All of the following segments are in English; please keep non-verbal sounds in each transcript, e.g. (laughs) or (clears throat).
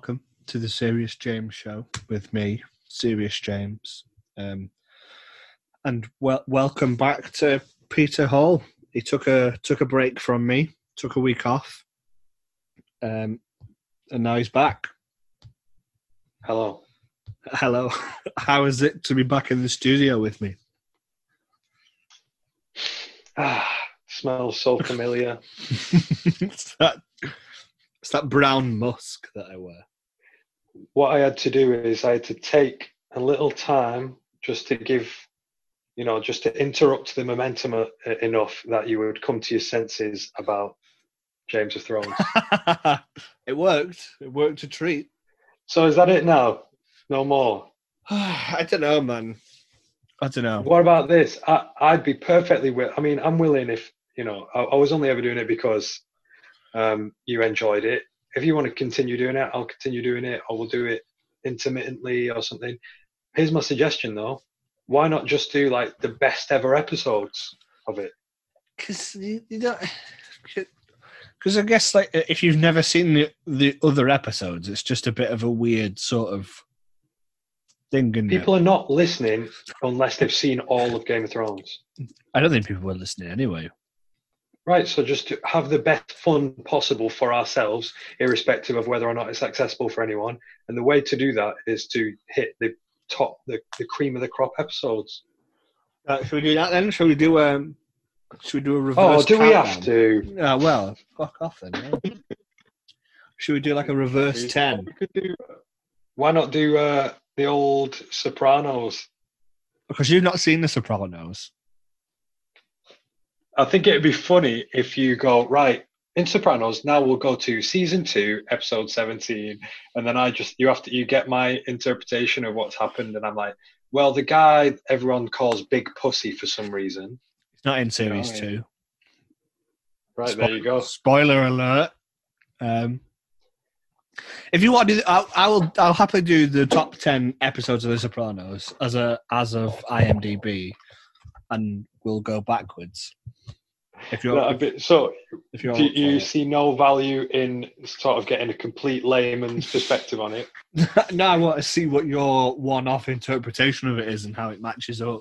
welcome to the Serious James show with me, Serious James. Um, and wel- welcome back to Peter Hall. He took a took a break from me, took a week off, um, and now he's back. Hello. Hello, (laughs) how is it to be back in the studio with me? Ah, smells so familiar. (laughs) it's, that, it's that brown musk that I wear. What I had to do is I had to take a little time just to give, you know, just to interrupt the momentum uh, enough that you would come to your senses about James of Thrones. (laughs) it worked. It worked a treat. so is that it now? No more. (sighs) I don't know, man. I don't know. What about this? I, I'd be perfectly will. I mean, I'm willing if you know. I, I was only ever doing it because um, you enjoyed it. If you want to continue doing it, I'll continue doing it, or we'll do it intermittently or something. Here's my suggestion, though. Why not just do like the best ever episodes of it? Because you, you don't. Because I guess like if you've never seen the the other episodes, it's just a bit of a weird sort of thing. isn't it? People are not listening unless they've seen all of Game of Thrones. I don't think people were listening anyway. Right, so just to have the best fun possible for ourselves, irrespective of whether or not it's accessible for anyone. And the way to do that is to hit the top, the, the cream of the crop episodes. Uh, should we do that then? Shall we do um? Should we do a reverse? Oh, do we have countdown? to? Yeah, well, fuck off then. yeah. should we do like a reverse ten? We could do- Why not do uh, the old Sopranos? Because you've not seen The Sopranos. I think it'd be funny if you go right in Sopranos. Now we'll go to season two, episode seventeen, and then I just you have to you get my interpretation of what's happened, and I'm like, well, the guy everyone calls Big Pussy for some reason. It's not in series Oh, yeah. two. Right there, you go. Spoiler alert. Um, if you want to, do, I, I will. I'll happily do the top ten episodes of The Sopranos as a as of IMDb, and we'll go backwards. If you're, be- so, if you're, do you it. see no value in sort of getting a complete layman's (laughs) perspective on it? (laughs) no, I want to see what your one-off interpretation of it is and how it matches up.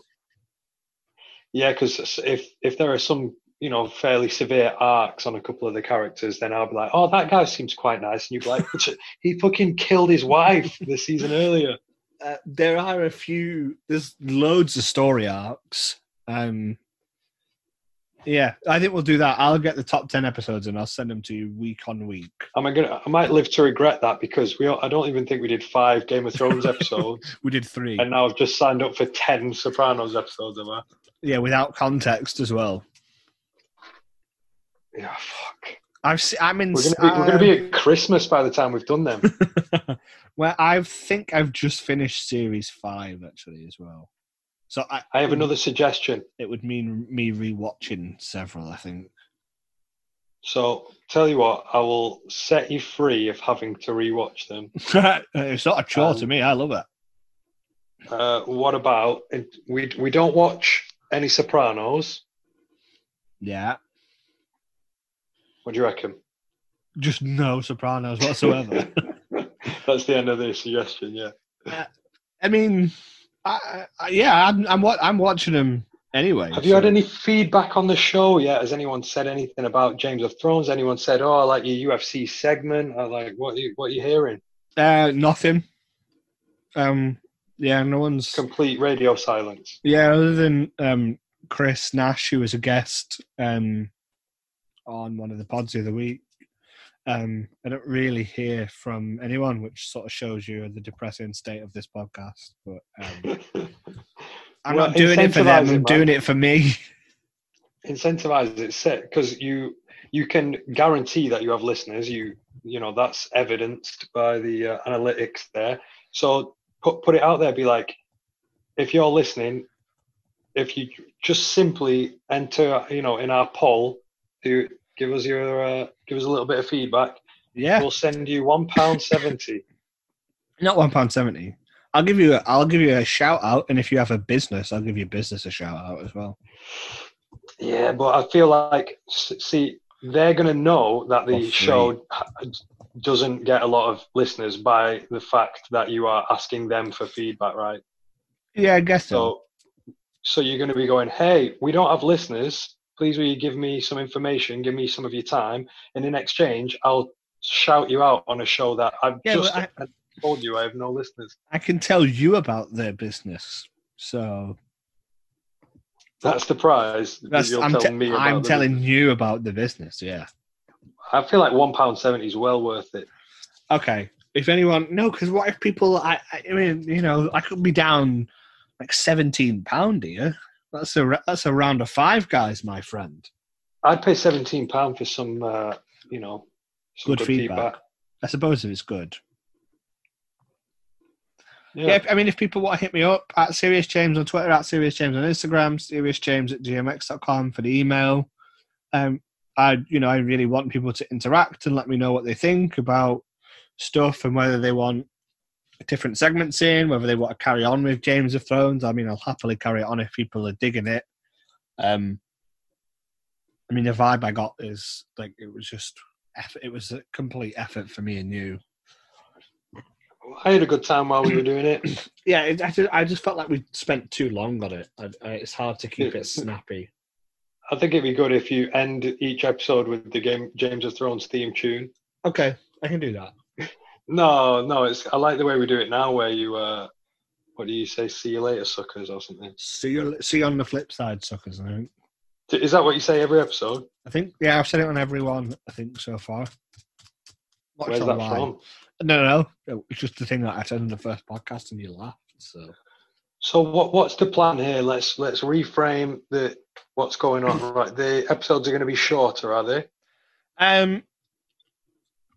Yeah, because if if there are some you know fairly severe arcs on a couple of the characters, then I'll be like, oh, that guy seems quite nice, and you'd be like, (laughs) he fucking killed his wife the season earlier. Uh, there are a few. There's loads of story arcs. Um, yeah, I think we'll do that. I'll get the top ten episodes and I'll send them to you week on week. Am I gonna? I might live to regret that because we. I don't even think we did five Game of Thrones (laughs) episodes, (laughs) We did three. and now I've just signed up for ten Sopranos episodes. Am I? Yeah, without context as well. Yeah, fuck. I've se- I'm in. We're gonna be, we're gonna be at Christmas by the time we've done them. (laughs) well, I think I've just finished series five actually as well. So I, I have another suggestion. It would mean me rewatching several. I think. So tell you what, I will set you free of having to rewatch them. (laughs) it's not a chore to Um, me. I love it. Uh, what about we? We don't watch any Sopranos. Yeah, What do you reckon? just no Sopranos (laughs) whatsoever. That's the end of the suggestion. Yeah. I mean, I, I, yeah, I'm I'm, I'm watching them anyway. Have you had any feedback on the show yet? Has anyone said anything about James of Thrones? Anyone said, "Oh, I like your UFC segment"? I like what you what you hearing? Uh, nothing. Um, yeah, no one's. Complete radio silence. Yeah, other than um, Chris Nash, who was a guest um, on one of the pods the other week. Um, I don't really hear from anyone, which sort of shows you the depressing state of this podcast. But um, (laughs) I'm Well, not doing it for them. I'm man. doing it for me. Incentivize it, set because you you can guarantee that you have listeners. You you know that's evidenced by the uh, analytics there. So put put it out there. Be like, if you're listening, if you just simply enter, you know, in our poll, give us your uh, give us a little bit of feedback. Yeah, We'll send you one pound seventy. (laughs) not one pound seventy. I'll give you. A, I'll give you a shout out, and if you have a business, I'll give your business a shout out as well. Yeah, but I feel like see they're going to know that the show doesn't get a lot of listeners by the fact that you are asking them for feedback, right? Yeah, I guess so. So, so you're going to be going, "Hey, we don't have listeners. Please, will you give me some information? Give me some of your time, and in exchange, I'll shout you out on a show that I've Yeah, just but told you I have no listeners." I can tell you about their business. So That's the prize. that that's I'm, te- me about I'm telling business. you about the business. Yeah. I feel like one pound seventy is well worth it. Okay. If anyone no, because what if people? I, I mean, you know, I could be down like seventeen pound here. That's a that's a round of five guys, my friend. I'd pay seventeen pound for some, uh, you know, some Good feedback. I suppose if it's good. Yeah. Yeah, I mean, if people want to hit me up at Serious James on Twitter, at Serious James on Instagram, Serious James at gmx.com for the email. Um, I, you know, I really want people to interact and let me know what they think about stuff and whether they want different segments in, whether they want to carry on with James of Thrones. I mean, I'll happily carry it on if people are digging it. Um, I mean, the vibe I got is like it was just effort. It was a complete effort for me and you. I had a good time while we were doing it. (coughs) yeah, it, I, just, I just felt like we spent too long on it. I, I, it's hard to keep it (laughs) snappy. I think it'd be good if you end each episode with the game James of Thrones theme tune. Okay, I can do that. No, no, it's I like the way we do it now, where you uh, what do you say? See you later, suckers, or something. See you, see you on the flip side, suckers. I think. Is that what you say every episode? I think. Yeah, I've said it on everyone. I think so far. Not Where's sure that why. from? No, no, no. It's just the thing that I said in the first podcast, and you laughed. So So what what's the plan here? Let's let's reframe the what's going on. Right, the episodes are going to be shorter, are they? Um,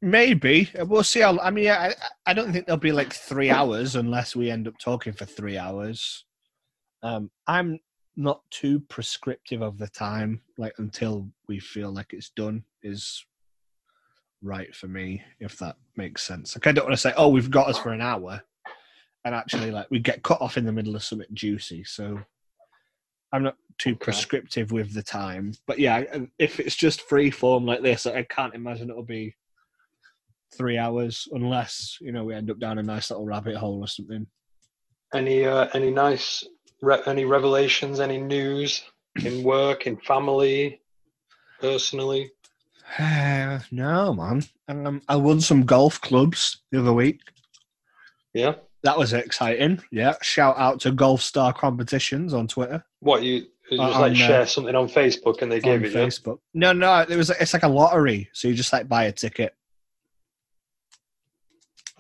maybe we'll see. How, I mean, I I don't think there'll be like three hours unless we end up talking for three hours. Um, I'm not too prescriptive of the time, like until we feel like it's done is right for me, if that makes sense. Like I don't want to say, oh, we've got us for an hour, and actually like we get cut off in the middle of something juicy. So I'm not too Okay. prescriptive with the time. But yeah, if it's just free form like this, I can't imagine it'll be three hours unless you know we end up down a nice little rabbit hole or something. Any uh, any nice re- any revelations? Any news (clears throat) in work, in family, personally? Uh, no, man. Um, I won some golf clubs the other week. Yeah. That was exciting. Yeah. Shout out to Golf Star Competitions on Twitter. What you you Uh, just like on, uh, share something on Facebook and they gave give it you? Facebook. No, no, it was it's like a lottery. So you just like buy a ticket.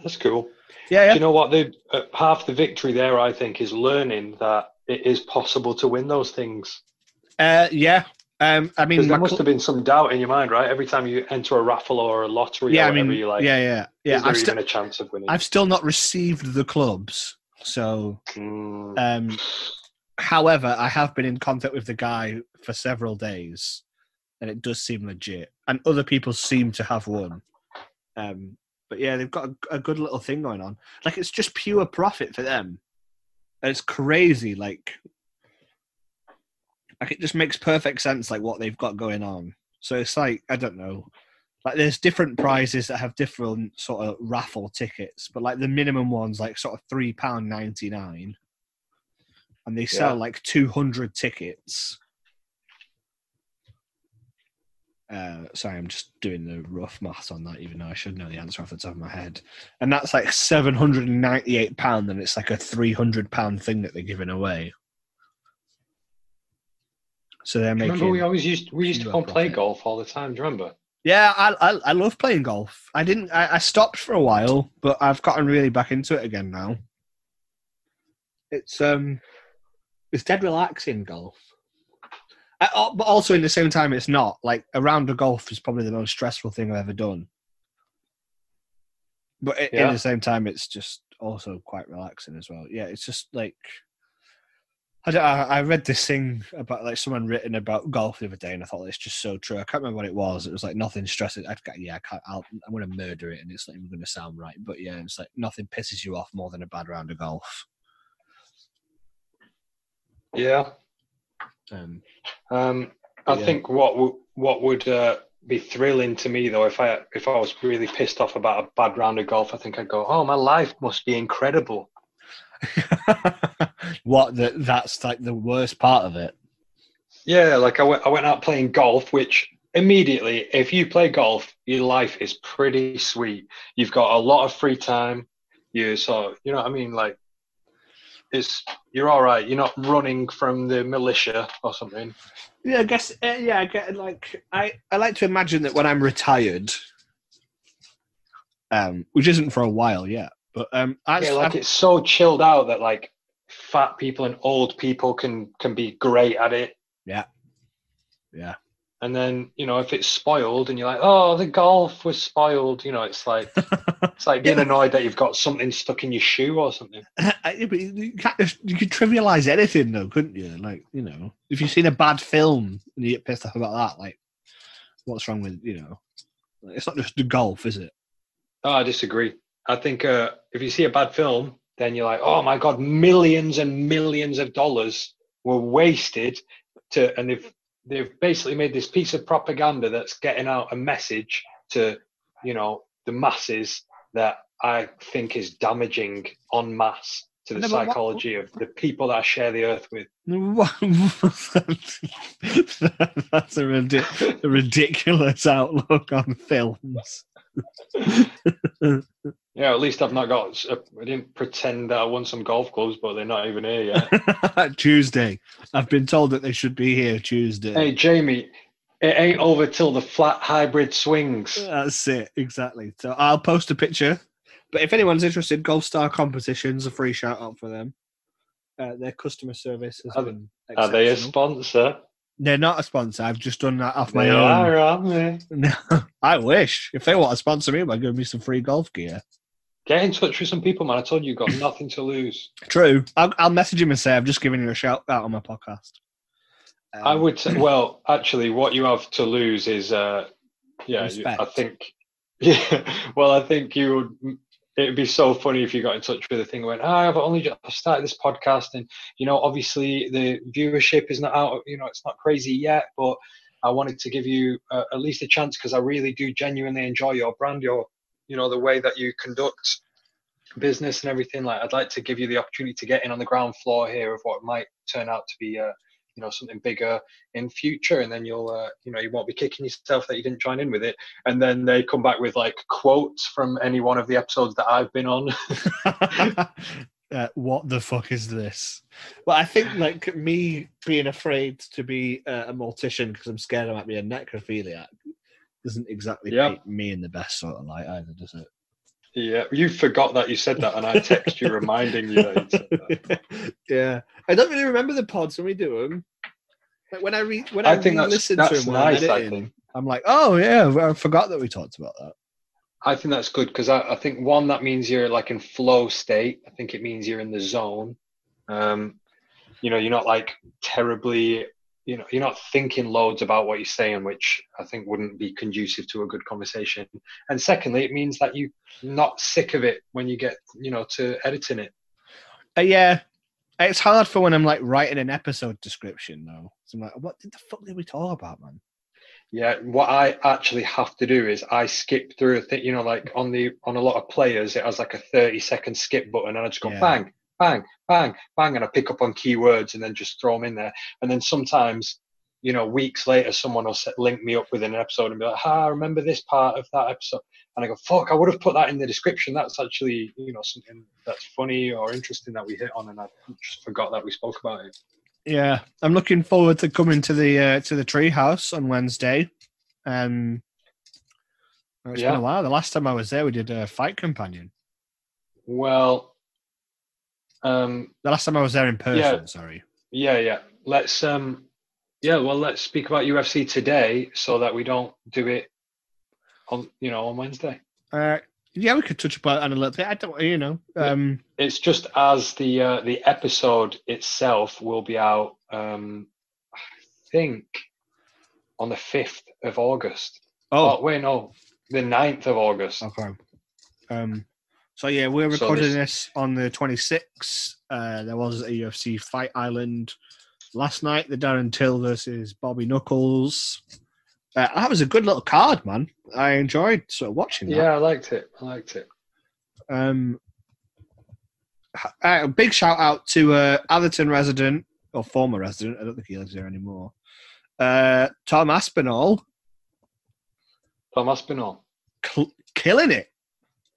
That's cool. Yeah, Do you know what? The uh, half the victory there, I think, is learning that it is possible to win those things. Uh, yeah. Um, I mean, there must cl- have been some doubt in your mind, right? Every time you enter a raffle or a lottery yeah, or I whatever, mean, you're like, yeah, yeah, yeah. is there I've, even still a chance of winning? I've still not received the clubs. So, Mm, um, however, I have been in contact with the guy for several days, and it does seem legit. And other people seem to have won. Um, but yeah, they've got a, a good little thing going on. Like it's just pure profit for them. And it's crazy. Like, like it just makes perfect sense. Like what they've got going on. So it's like I don't know. Like there's different prizes that have different sort of raffle tickets, but like the minimum one's like sort of three pound ninety nine, and they sell Yeah. like two hundred tickets. Uh, sorry, I'm just doing the rough maths on that, even though I should know the answer off the top of my head. And that's like seven hundred and ninety-eight pound, and it's like a three hundred pound thing that they're giving away. So they're making. remember, we always used we used to go and play profit. golf all the time. Do you remember? Yeah, I, I I love playing golf. I didn't. I, I stopped for a while, but I've gotten really back into it again now. It's um, it's dead relaxing golf. I, oh, but also in the same time, it's not like a round of golf is probably the most stressful thing I've ever done. But i Yeah. in the same time, it's just also quite relaxing as well. Yeah, it's just like I, don't, I, I read this thing about like someone written about golf the other day, and I thought it's just so true. I can't remember what it was. It was like nothing stresses. I, yeah, I can't, I'll, I'm going to murder it, and it's not even going to sound right. But yeah, it's like nothing pisses you off more than a bad round of golf. Yeah. Um, Um, I Yeah. think what w- what would uh, be thrilling to me though if I if I was really pissed off about a bad round of golf. I think I'd go, oh, my life must be incredible. (laughs) what? That that's like the worst part of it. Yeah, like I went I went out playing golf, which immediately, if you play golf, your life is pretty sweet. You've got a lot of free time. You so you know what I mean, like it's you're all right. You're not running from the militia or something. Yeah, I guess. Uh, yeah, I get like I I like to imagine that when I'm retired, um, which isn't for a while yet, but um, I, yeah, like I've, it's so chilled out that like fat people and old people can can be great at it. Yeah, yeah. And then you know if it's spoiled and you're like, oh, the golf was spoiled. You know, it's like (laughs) it's like being annoyed that you've got something stuck in your shoe or something. (laughs) you, can't you could trivialize anything though, couldn't you? Like you know, if you've seen a bad film and you get pissed off about that, like what's wrong with you know? It's not just the golf, is it? Oh, I disagree. I think uh, if you see a bad film, then you're like, oh my god, millions and millions of dollars were wasted to, and they've they've basically made this piece of propaganda that's getting out a message to you know the masses that I think is damaging en masse to the no, psychology what, of the people that I share the earth with. (laughs) That's a, a ridiculous outlook on films. (laughs) yeah, at least I've not got. I didn't pretend that I won some golf clubs, but they're not even here yet. (laughs) Tuesday. I've been told that they should be here Tuesday. Hey, Jamie, it ain't over till the flat hybrid swings. That's it, exactly. So I'll post a picture. But if anyone's interested, Golf Star competitions, a free shout out for them. Uh, their customer service has are, been. Are they a sponsor? They're not a sponsor. I've just done that off my they own. Are, aren't they? (laughs) I wish. If they want to sponsor me by giving me some free golf gear. Get in touch with some people, man. I told you, you've got nothing to lose. True. I'll, I'll message him and say I've just given you a shout out on my podcast. Um, I would say, (laughs) well, actually, what you have to lose is, uh, yeah, respect. I think, (laughs) yeah, well, I think you would it'd be so funny if you got in touch with a thing and went, oh, I've only just started this podcast, and you know, obviously the viewership is not out, you know, it's not crazy yet, but I wanted to give you uh, at least a chance because I really do genuinely enjoy your brand, your, you know, the way that you conduct business and everything. Like, I'd like to give you the opportunity to get in on the ground floor here of what might turn out to be a you know something bigger in future and then you'll uh, you know you won't be kicking yourself that you didn't join in with it. And then they come back with like quotes from any one of the episodes that i've been on. (laughs) (laughs) Uh, what the fuck is this? Well i think like me being afraid to be uh, a mortician because i'm scared i might be a necrophiliac doesn't exactly yep. paint me in the best sort of light either does it yeah, you forgot that you said that, and I text you reminding you that you said that. (laughs) yeah, I don't really remember the pods when we do them. Like when I read, when I, I think listen to them, nice, I think. I'm like, oh yeah, I forgot that we talked about that. I think that's good because I, I, think one that means you're like in flow state. I think it means you're in the zone. Um, you know, you're not like terribly you know you're not thinking loads about what you're saying which i think wouldn't be conducive to a good conversation. And secondly it means that you're not sick of it when you get you know to editing it. Uh, yeah. It's hard for when i'm like writing an episode description though. So i'm like what did the fuck did we talk about man? Yeah what i actually have to do is i skip through a thing you know like on the on a lot of players it has like a 30 second skip button and i just go yeah. bang bang, bang, bang, and I pick up on keywords and then just throw them in there. And then sometimes, you know, weeks later, someone will set, link me up with an episode and be like, "Ah, I remember this part of that episode," and I go, "Fuck, I would have put that in the description. That's actually, you know, something that's funny or interesting that we hit on, and I just forgot that we spoke about it." Yeah, I'm looking forward to coming to the uh, to the treehouse on Wednesday. Um, it's yeah. been a while. The last time I was there, we did a fight companion. Well, um, the last time I was there in person, yeah, sorry. Yeah, yeah. Let's um, yeah. Well, let's speak about UFC today, so that we don't do it on you know on Wednesday. Uh, yeah, we could touch upon it a little bit. I don't, you know. Um, it's just as the uh, the episode itself will be out. Um, I think on the fifth of August. Oh. oh, wait, no, the 9th of August. Okay. Um, so yeah, we're recording so this... this... on the 26th. Uh, there was a UFC Fight Island last night. The Darren Till versus Bobby Knuckles. Uh, that was a good little card, man. I enjoyed sort of watching that. Yeah, I liked it. I liked it. Um, a big shout out to uh, Atherton resident or former resident. I don't think he lives there anymore. Uh, Tom Aspinall, Tom Aspinall. cl- killing it,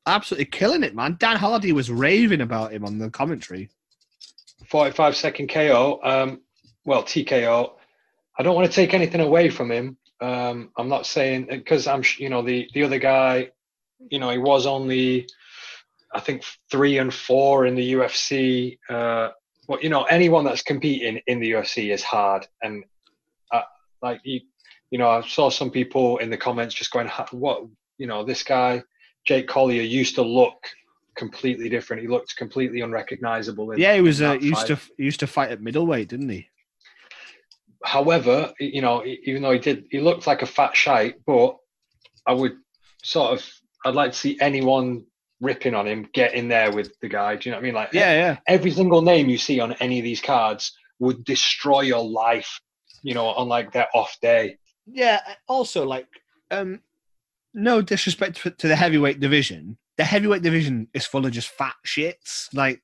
absolutely killing it, man. Dan Hardy was raving about him on the commentary. 45 second KO. Um, well, TKO. I don't want to take anything away from him. Um, I'm not saying because I'm, you know, the the other guy, you know, he was only, I think three and four in the UFC. Uh, but you know, anyone that's competing in the UFC is hard, and uh, like you, you know, I saw some people in the comments just going, "What, you know, this guy, Jake Collier, used to look completely different. He looked completely unrecognizable." In, Yeah, he was in uh, that used to he used to fight at middleweight, didn't he? However, you know, even though he did, he looked like a fat shite. But I would sort of, I'd like to see anyone ripping on him get in there with the guy. Do you know what I mean? Like, Yeah, yeah. every single name you see on any of these cards would destroy your life. You know, on like their off day. Yeah. Also, like, um, no disrespect to, the heavyweight division. The heavyweight division is full of just fat shits. Like,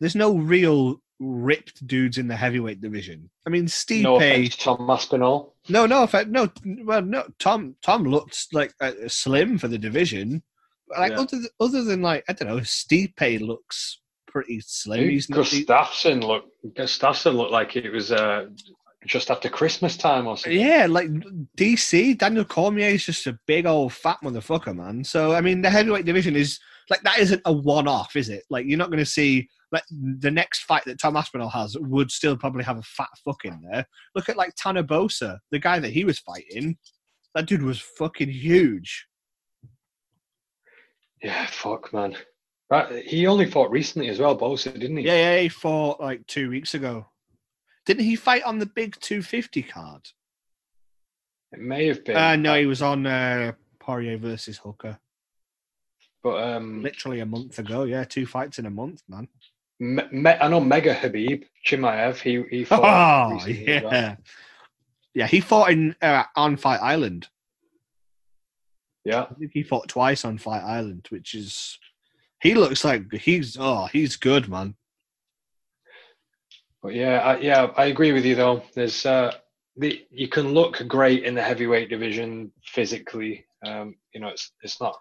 there's no real ripped dudes in the heavyweight division. I mean, Steve No offense, Tom Aspinall. No, no, offense, no. Well, no. Tom Tom looked like uh, slim for the division. Like Yeah. other th- other than like I don't know, Stipe looks pretty slim. He's not. Gustafsson looked. Gustafsson looked like it was uh, just after Christmas time or something. Yeah, like DC, Daniel Cormier is just a big old fat motherfucker, man. So I mean, the heavyweight division is like that isn't a one-off, is it? Like you're not going to see like the next fight that Tom Aspinall has would still probably have a fat fuck in there. Look at like Tanner Boser, the guy that he was fighting. That dude was fucking huge. Yeah, fuck, man. Right, he only fought recently as well, Boser, didn't he? Yeah, yeah, he fought like two weeks ago. Didn't he fight on the big 250 card? It may have been. Uh, no, he was on uh, Poirier versus Hooker. but um, Literally a month ago. Yeah, two fights in a month, man. Me- Me- I know Mega Habib Chimaev. He he (laughs) fought Oh, as well. yeah. Yeah, he fought in uh, on Fight Island. Yeah, I think he fought twice on Fight Island, which is he looks like he's oh he's good man. But yeah, I, yeah, I agree with you though. There's uh, the you can look great in the heavyweight division physically. Um, you know, it's it's not.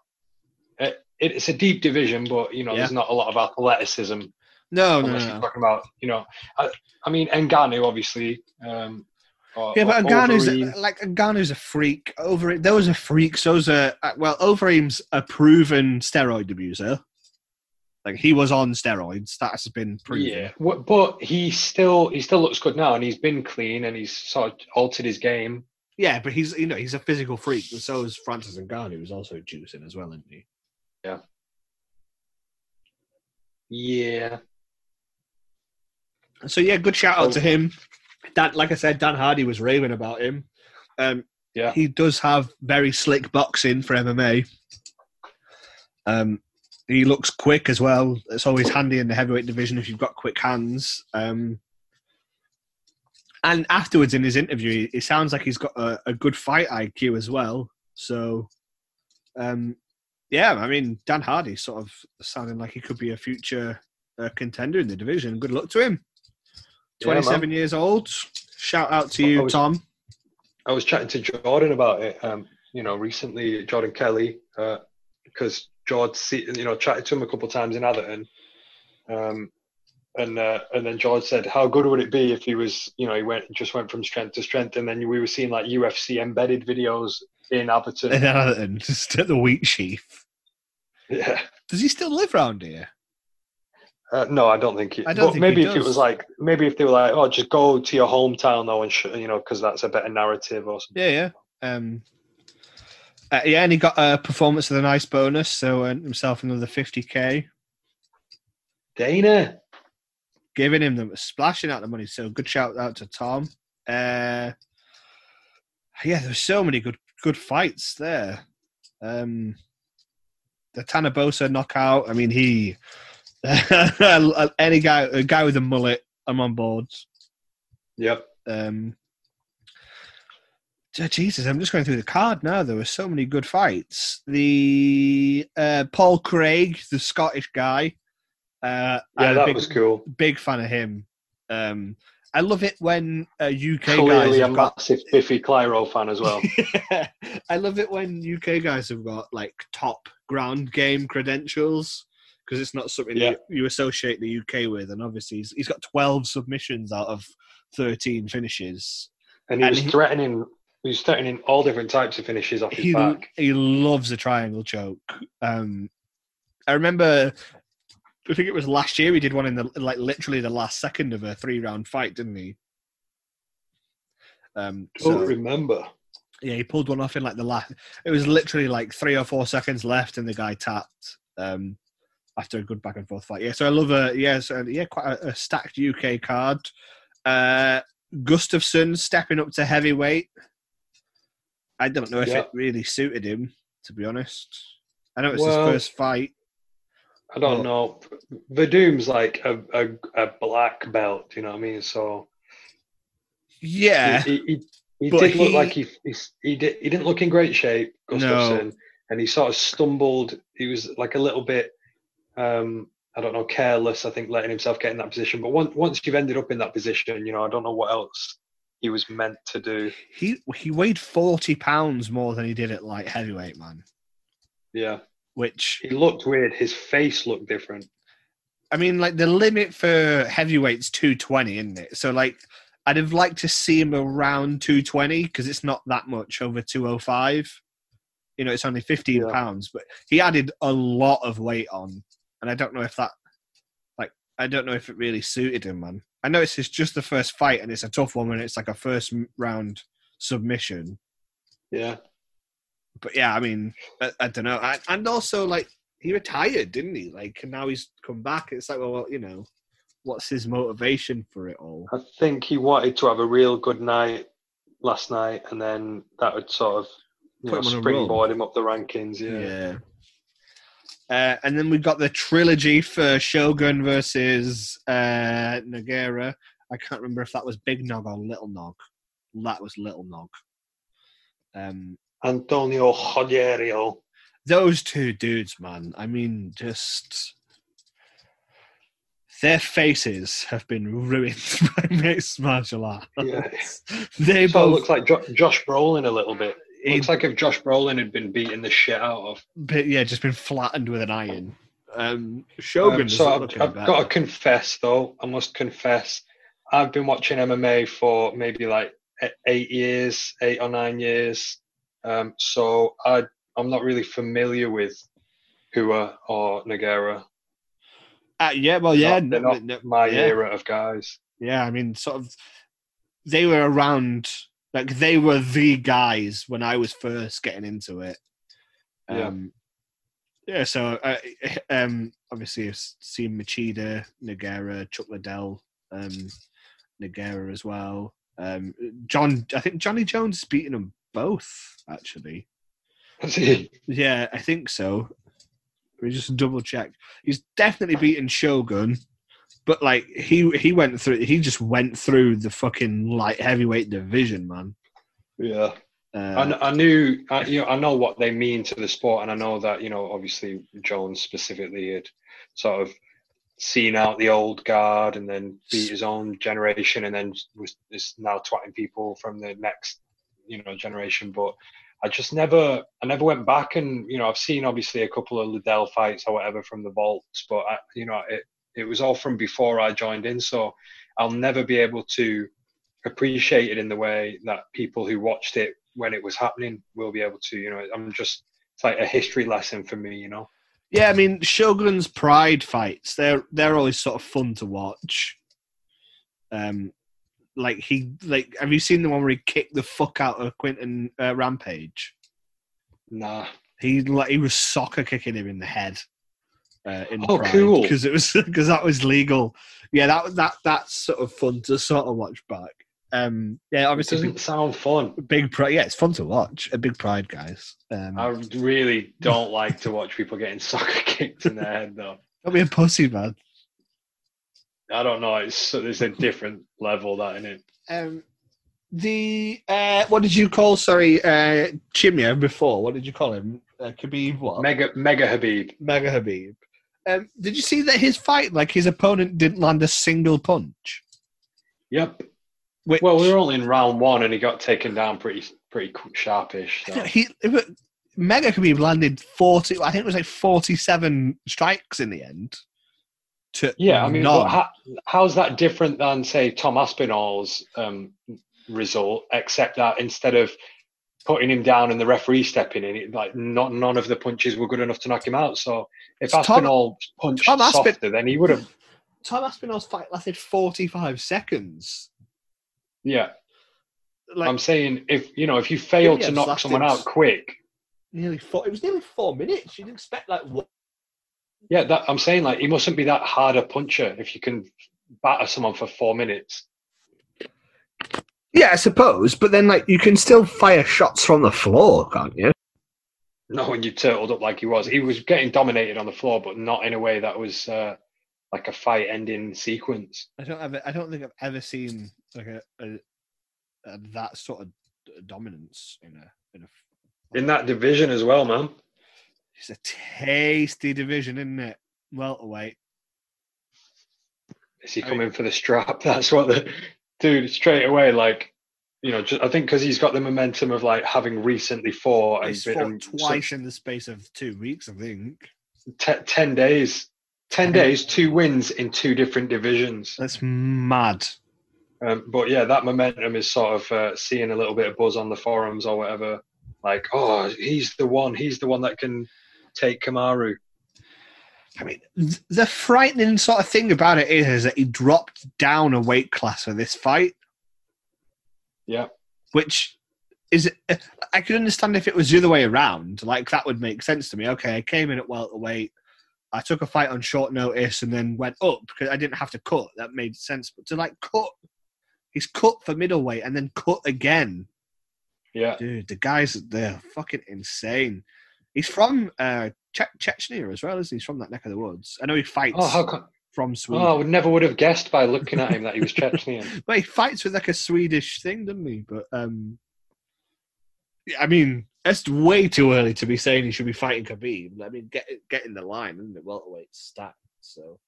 It, it's a deep division, but you know, there's not a lot of athleticism No, no, no. you're talking about you know. I, I mean, Ngannou obviously. Um, or, Yeah, but Ngannou's like Ngannou's a freak. Over those are freaks. Those are well, Overeem's a proven steroid abuser. Like he was on steroids. That has been proven. Yeah, but he still he still looks good now, and he's been clean, and he's sort of altered his game. Yeah, but he's you know he's a physical freak, and so is Francis Ngannou, who's also juicing as well, isn't he? Yeah. Yeah, So yeah, good shout out to him. Dan, like I said, Dan Hardy was raving about him. Um, Yeah. he does have very slick boxing for MMA. Um, he looks quick as well. It's always handy in the heavyweight division if you've got quick hands. Um, and afterwards in his interview, it sounds like he's got a, a good fight IQ as well. So, um, yeah, I mean, Dan Hardy sort of sounding like he could be a future uh, contender in the division. Good luck to him. Yeah, 27 years old. Shout out to I you, was- Tom. I was chatting to Jordan about it. Um, you know, recently, Jordan Kelly, because George, you know, chatted to him a couple of times in Atherton, um, and uh, and then George said, "How good would it be if he was, you know, he went just went from strength to strength, and then we were seeing like UFC embedded videos in Atherton." And (laughs) just at the wheat sheaf. yeah. Does he still live around here? Uh, no, I don't think he. I don't but think maybe if it was like, maybe if they were like, oh, just go to your hometown though, and sh- you know, because that's a better narrative or something. Yeah, yeah. Um, uh, yeah, and he got a performance of the nice bonus, so earned himself another 50k, Dana, giving him the splashing out the money. So good shout out to Tom. Uh, yeah, there's so many good good fights there. Um, the Tanner Boser knockout. I mean, he (laughs) any guy a guy with a mullet. I'm on board. yep. Um, Jesus, I'm just going through the card now. There were so many good fights. The uh, Paul Craig, the Scottish guy. Uh, Yeah, that big, was cool. big fan of him. Um, I love it when uh, UK guys Clearly a got. massive Biffy Clyro fan as well. (laughs) I love it when UK guys have got like top ground game credentials because it's not something Yeah. you, you associate the UK with. And obviously, he's, he's got 12 submissions out of 13 finishes. And he And was he- threatening he was threatening all different types of finishes off his he back. he loves a triangle choke. Um, I remember, I think it was last year he did one in the like literally the last second of a three round fight, didn't he? Um, Don't so, remember. yeah, he pulled one off in like the last. It was literally like three or four seconds left, and the guy tapped. Um, after a good back and forth fight, yeah. So I love a yeah, so, yeah, quite a, a stacked UK card. Uh, Gustafsson stepping up to heavyweight. I don't know if Yeah. it really suited him, to be honest. I know it's Well, his first fight. I don't Well- know. Werdum's like a, a, a black belt, you know what I mean? So Yeah, he, he, he, he But did look like he, he he did he didn't look in great shape, No. And he sort of stumbled. He was like a little bit, um, I don't know, careless. I think letting himself get in that position. But once once you've ended up in that position, you know, I don't know what else he was meant to do. he he weighed forty pounds more than he did at light heavyweight, man. Yeah, Which he looked weird. His face looked different. I mean, like the limit for heavyweight's two twenty, isn't it? So like, I'd have liked to see him around two twenty because it's not that much over two oh five. You know, it's only fifteen Yeah. pounds, but he added a lot of weight on, and I don't know if that, like, I don't know if it really suited him, man. I know it's just the first fight, and it's a tough one and it's like a first round submission. Yeah, But yeah, I mean, I, I don't know, I, and also like he retired, didn't he? Like, and now he's come back. It's like, well, you know, what's his motivation for it all? I think he wanted to have a real good night last night, and then that would sort of you Put know, him on a roll. springboard him up the rankings. Yeah. Uh, and then we've got the trilogy for Shogun versus uh, Nogueira. I can't remember if that was Big Nog or Little Nog. That was Little Nog. Um, Antonio Rogerio. those two dudes, man. I mean, just their faces have been ruined (laughs) by mixed martial arts. Yeah. they So both look like jo- Josh Brolin a little bit. He- looks like if Josh Brolin had been beating the shit out of. but yeah, just been flattened with an iron. Um, Shogun Um, so I've, I've got to confess, though, I must confess, I've been watching MMA for maybe like eight years, eight or nine years. Um, so I, I'm not really familiar with Rua or Nogueira. Uh, yeah, well, yeah, They're no- not no- my yeah. era of guys. Yeah, I mean, sort of, they were around, like, they were the guys when I was first getting into it. Yeah. Um, yeah, so, uh, (laughs) um, obviously, I've seen Machida, Nogueira, Chuck Liddell, um, Nogueira as well. Um, John, I think Johnny Jones beaten them both, actually. Yeah, I think so. Let me just double check. He's definitely beaten Shogun, but like he he went through he just went through the fucking light heavyweight division, man. yeah. I, Uh, kn- I knew, I, you know, I know what they mean to the sport, and I know that you know, obviously Jones specifically had sort of seen out the old guard and then beat his own generation, and then was is now twatting people from the next, you know, generation. But I just never, I never went back, and you know, I've seen obviously a couple of Liddell fights or whatever from the vaults, but I, you know, it it was all from before I joined in, so I'll never be able to appreciate it in the way that people who watched it when it was happening will be able to. You know, I'm just it's like a history lesson for me. You know, yeah, I mean Shogun's pride fights they're they're always sort of fun to watch. Um, like he like have you seen the one where he kicked the fuck out of Quinton uh, Rampage? nah. He like he was soccer kicking him in the head. Uh, in Oh, cool. Because it was (laughs) because that was legal. Yeah, that that that's sort of fun to sort of watch back. Um, yeah, It obviously doesn't big, sound fun. big pride. Yeah, it's fun to watch. A big pride, guys. Um, I really don't like to watch people getting (laughs) soccer kicked in their head, though. don't be a pussy, man. I don't know. It's there's a different level that in it. Um, the uh, what did you call? Sorry, uh, Chimaev before. What did you call him? Uh, Khabib. What? Mega Mega Habib. Mega Habib. Um, did you see that his fight? Like his opponent didn't land a single punch. Yep. Which, Well, we were only in round one, and he got taken down pretty pretty sharpish. So. (laughs) he Mega Khabib landed forty. I think it was like forty-seven strikes in the end. To Yeah, I mean, how, how's that different than say Tom Aspinall's um, result? Except that instead of putting him down and the referee stepping in, it, like not none of the punches were good enough to knock him out. So if Tom- Aspinall punched Tom Aspin- softer, then he would have. Tom Aspinall's fight lasted forty-five seconds. Yeah, Like I'm saying if you know if you fail to knock someone out quick, nearly four. It was nearly four minutes. You'd expect like what? yeah, that I'm saying like he mustn't be that hard a puncher if you can batter someone for four minutes. Yeah, I suppose. But then, like, you can still fire shots from the floor, can't you? Not when you turtled up like he was. He was getting dominated on the floor, but not in a way that was uh, like a fight-ending sequence. I don't ever. I don't think I've ever seen like a, a, a that sort of dominance in a in a. In that division as well, man. It's a tasty division, isn't it? Welterweight. Is he I mean- coming for the strap? (laughs) That's what the dude straight away. Like, you know, just, I think because he's got the momentum of like having recently fought and, He's fought and so- twice in the space of two weeks, I think. te- ten days, ten days, two wins in two different divisions. That's mad. Um, but yeah, that momentum is sort of uh, seeing a little bit of buzz on the forums or whatever. Like, oh, he's the one. He's the one that can take Kamaru. I mean, the frightening sort of thing about it is, is that he dropped down a weight class for this fight, Yeah, which is I could understand if it was the other way around. Like that would make sense to me. Okay, I came in at welterweight. I took a fight on short notice and then went up because I didn't have to cut. That made sense. But to like cut, he's cut for middleweight and then cut again. yeah. Dude, the guys they're fucking insane. He's from uh, che- Chechnya as well, isn't he? He's from that neck of the woods. I know he fights Oh, how from Sweden. Oh, I would never would have guessed by looking at him that he was (laughs) Chechnyan. But he fights with like a Swedish thing, doesn't he? But um, I mean, it's way too early to be saying he should be fighting Khabib. I mean, get get in the line, isn't it? Welterweight stacked. So,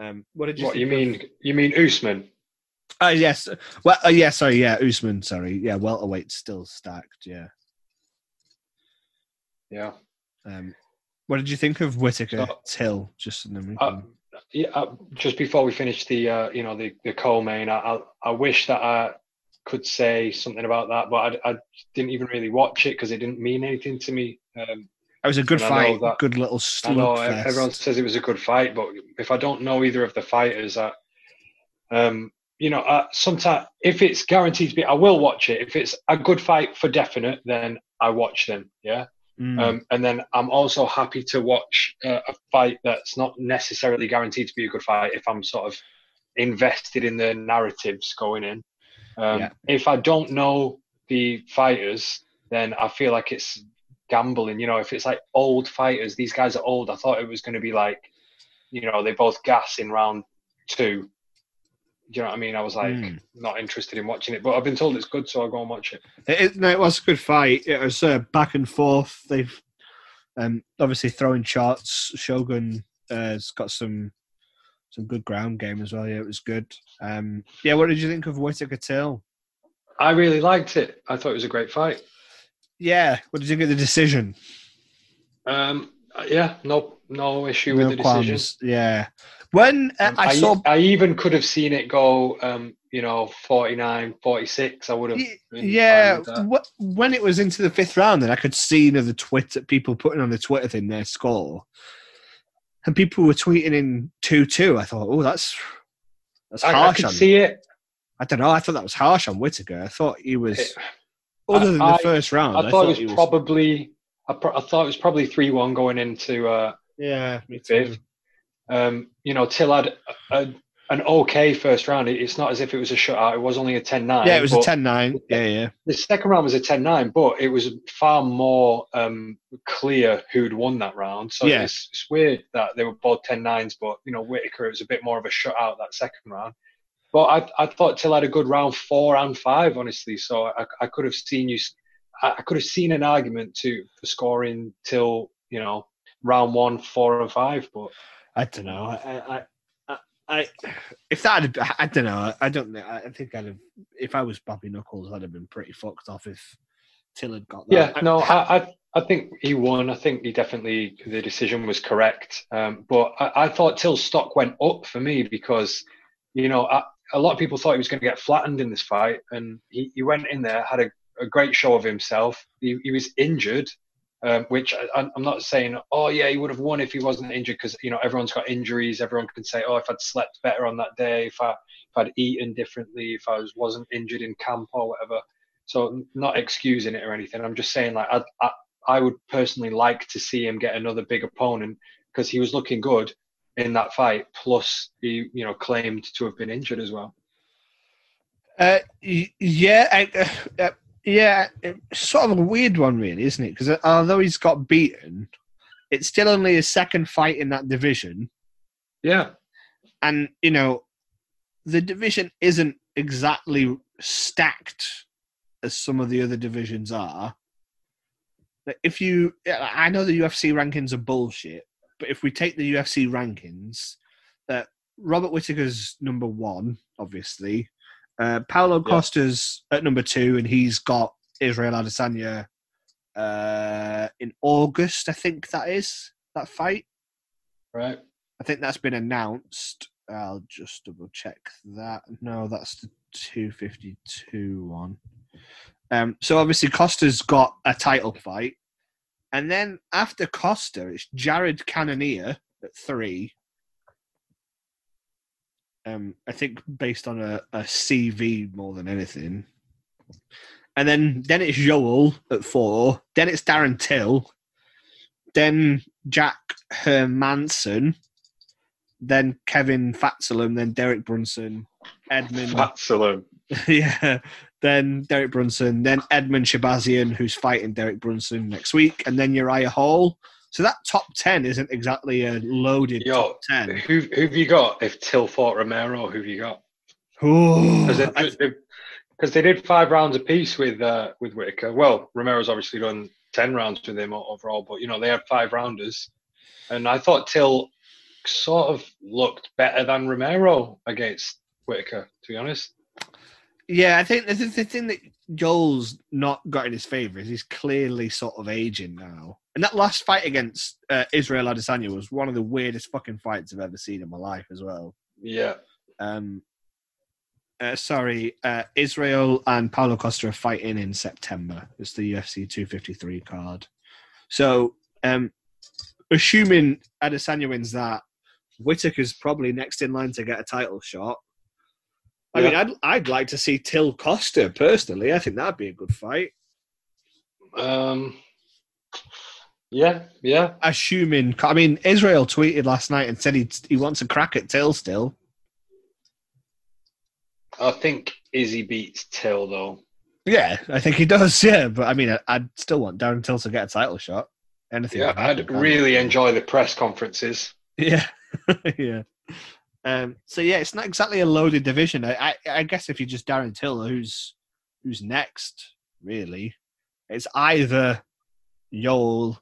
um, what did you? what you of- mean? You mean Usman? Oh yes. Well, uh, yeah. Sorry. Yeah, Usman. Sorry. Yeah, welterweight still stacked. Yeah. Yeah. Um, what did you think of Whittaker Till? Just then we Uh, yeah. Uh, just before we finish the, uh, you know, the the co-main, I, I I wish that I could say something about that, but I, I didn't even really watch it because it didn't mean anything to me. Um, it was a good and I know fight. that- good little I know slugfest. everyone says it was a good fight, but if I don't know either of the fighters, I, um, you know, uh, sometimes if it's guaranteed to be, I will watch it. If it's a good fight for definite, then I watch them. Yeah. Mm. Um, and then I'm also happy to watch uh, a fight that's not necessarily guaranteed to be a good fight if I'm sort of invested in the narratives going in. Um, Yeah. If I don't know the fighters, then I feel like it's gambling. You know, if it's like old fighters, these guys are old. I thought it was going to be like, you know, they both gas in round two. Do you know what I mean? I was like Mm. not interested in watching it, but I've been told it's good, so I'll go and watch it. It, it, no, it was a good fight. It was uh, back and forth. They've um, obviously throwing shots. Shogun uh, has got some some good ground game as well. Yeah, it was good. Um, yeah, what did you think of Whittaker Till? I really liked it. I thought it was a great fight. Yeah, what did you think of the decision? Um, yeah, no, no issue No with the decision. qualms. Yeah, when uh, Um, I saw, I even could have seen it go, um, you know, 49, 46. I would have. Y- been fine yeah, wh- when it was into the fifth round, and I could see you know, the Twitter people putting on the Twitter thing their score, and people were tweeting in two two. I thought, oh, that's that's I, I harsh. could on see it. I don't know. I thought that was harsh on Whittaker. I thought he was, It- other than the I- first round. I thought it he was probably. I, pro- I thought it was probably three one going into uh, yeah, me too. fifth. Um, you know, Till had a, an okay first round. It's not as if it was a shutout. It was only a 10-9. Yeah, it was a but 10-9. Yeah, yeah. The second round was a 10-9, but it was far more um, clear who'd won that round. So Yeah. it's, it's weird that they were both 10-9s, but you know, Whittaker it was a bit more of a shutout that second round. but I, I thought Till had a good round four and five, honestly. So I, I could have seen you, I could have seen an argument to for scoring Till, you know, round one, four, and five. But I don't know. I, I, I, if that had, I don't know. I don't know. I think I'd have, if I was Bobby Knuckles, I'd have been pretty fucked off if Till had got that. Yeah, no, I, I, I think he won. I think he definitely the decision was correct. Um, but I, I thought Till's stock went up for me because, you know, I, a lot of people thought he was going to get flattened in this fight, and he, he went in there, had a, a great show of himself. He, he was injured, um, which I, am not saying, oh yeah, he would have won if he wasn't injured, because you know everyone's got injuries. Everyone can say, oh, if I'd slept better on that day, if I if I'd eaten differently, if I was, wasn't injured in camp or whatever. So not excusing it or anything. I'm just saying like I I, I would personally like to see him get another big opponent because he was looking good in that fight. Plus, he you know claimed to have been injured as well. Uh, yeah, I, uh, uh, yeah, sort of a weird one, really, isn't it? Because although he's got beaten, it's still only his second fight in that division. Yeah, and you know, the division isn't exactly stacked as some of the other divisions are. If you, I know the UFC rankings are bullshit, but if we take the UFC rankings, that uh, Robert Whittaker's number one, obviously. Uh, Paulo yeah. Costa's at number two, and he's got Israel Adesanya uh, in August. I think that is that fight. Right. I think that's been announced. I'll just double check that. No, that's the 252 one. Um, so obviously Costa's got a title fight. And then after Costa, it's Jared Cannonier at three. Um, I think based on a, a CV more than anything. And then then it's Yoel at four. Then it's Darren Till. Then Jack Hermansson. Then Kevin Fatsalam. Then Derek Brunson. Edmund (laughs) Fatsalam. (laughs) yeah then Derek Brunson, then Edmund Shahbazyan, who's fighting Derek Brunson next week, and then Uriah Hall. So that top ten isn't exactly a loaded Yo, top ten. Who who've you got? If Till fought Romero, who've you got? Because they, they, did five rounds apiece with uh, with Whittaker. Well, Romero's obviously done ten rounds with him overall, but you know they had five rounders, and I thought Till sort of looked better than Romero against Whittaker. To be honest. Yeah, I think the, the thing that Joel's not got in his favour is he's clearly sort of aging now. And that last fight against uh, Israel Adesanya was one of the weirdest fucking fights I've ever seen in my life as well. Yeah. Um. Uh, sorry, uh, Israel and Paulo Costa are fighting in September. It's the UFC 253 card. So, um, assuming Adesanya wins that, Whittaker's probably next in line to get a title shot. I yeah. mean, I'd I'd like to see Till Costa personally. I think that'd be a good fight. Um. Yeah, yeah. Assuming, I mean, Israel tweeted last night and said he he wants a crack at Till still. I think Izzy beats Till though. Yeah, I think he does. (laughs) Yeah, but I mean, I'd still want Darren Till to get a title shot. Anything? Yeah, I'd really enjoy the press conferences. Yeah, (laughs) yeah. Um, so yeah, it's not exactly a loaded division. I, I, I guess if you just Darren Till, who's who's next, really, it's either Yoel,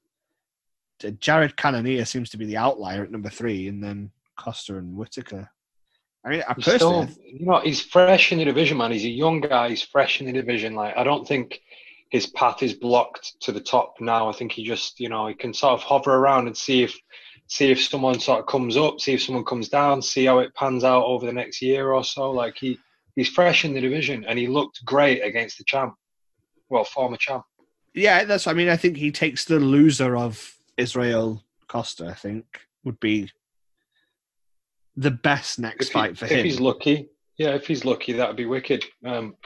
Uh, Jared Cannonier seems to be the outlier at number three, and then Costa and Whittaker. I mean, I personally, still, you know, he's fresh in the division, man. He's a young guy. He's fresh in the division. Like, I don't think his path is blocked to the top now. I think he just, you know, he can sort of hover around and see if see if someone sort of comes up, see if someone comes down, see how it pans out over the next year or so. Like he he's fresh in the division and he looked great against the champ, well, former champ. Yeah, that's. I mean, I think he takes the loser of Israel Costa. I think would be the best next if fight he, for him. If he's lucky, yeah, if he's lucky, that would be wicked. Um,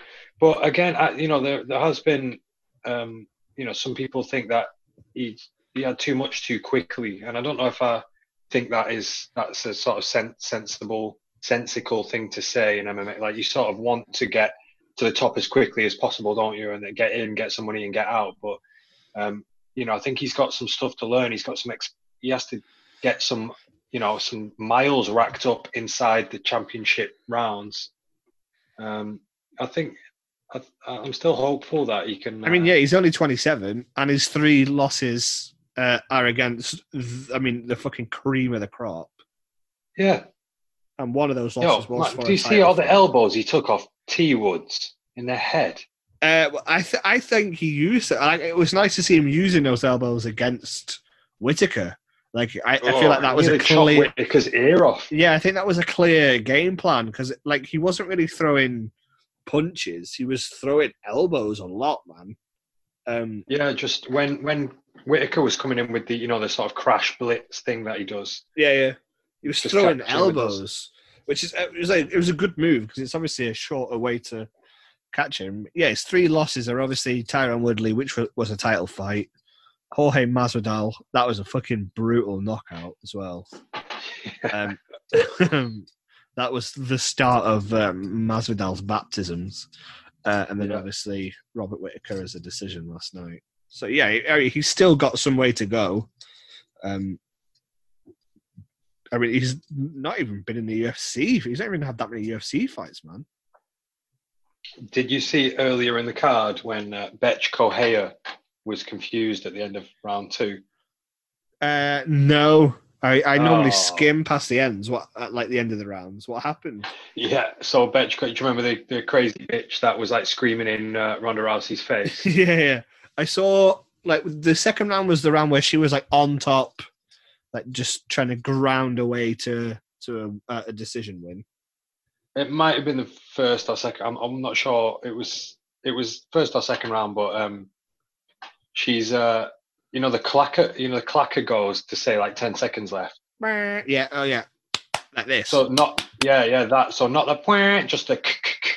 but again, I, you know, there there has been, um, you know, some people think that he's he had too much too quickly, and I don't know if I think that is that's a sort of sen- sensible, sensical thing to say in MMA. Like you sort of want to get to the top as quickly as possible, don't you? And then get in, get some money, and get out. But um, you know, I think he's got some stuff to learn. He's got some. Ex- he has to get some, you know, some miles racked up inside the championship rounds Um, I think I, I'm still hopeful that he can. I mean, uh, yeah, he's only 27, and his three losses uh, are against, th- I mean, the fucking cream of the crop. yeah. And one of those Yo, losses was man, do you see all the elbows he took off T Woods in the head? Uh, I th- I think he used it. Like, it was nice to see him using those elbows against Whittaker. Like I, I feel like that was a Oh, nearly chopped clear. Whittaker's ear off. Yeah, I think that was a clear game plan because like he wasn't really throwing punches; he was throwing elbows a lot, man. Um, Yeah, just when when Whittaker was coming in with the you know the sort of crash blitz thing that he does. yeah, yeah, he was Just throwing elbows, which is it was like, it was a good move because it's obviously a shorter way to catch him. Yeah, his three losses are obviously Tyron Woodley, which was a title fight. Jorge Masvidal, that was a fucking brutal knockout as well. (laughs) Um, (laughs) that was the start of um, Masvidal's baptisms, uh, and then Yeah. obviously Robert Whittaker as a decision last night. So yeah, he- he's still got some way to go. Um, I mean, he's not even been in the UFC. He's not even had that many UFC fights, man. Did you see earlier in the card when uh, Betch Correia was confused at the end of round two? Uh, no, I, I normally Oh. skim past the ends. What at like the end of the rounds? What happened? Yeah, so Betch, do you remember the, the crazy bitch that was like screaming in uh, Ronda Rousey's face? (laughs) yeah, yeah. I saw like the second round was the round where she was like on top, like just trying to ground away to to a, a decision win. It might have been the first or second. I'm, I'm not sure. It was it was first or second round, but um, she's uh, you know the clacker, you know the clacker goes to say like ten seconds left. Yeah, oh yeah, like this. So not yeah yeah that so not the point just the k- k- k.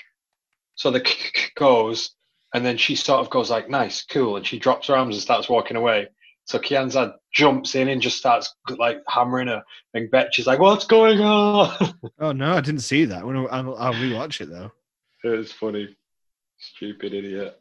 so the k- k- goes and then she sort of goes like nice cool and she drops her arms and starts walking away. So Kianzad jumps in and just starts like hammering her and Betch is like what's going on? (laughs) oh no, I didn't see that. I wanna- I'll, I'll rewatch it though. it was funny, stupid idiot.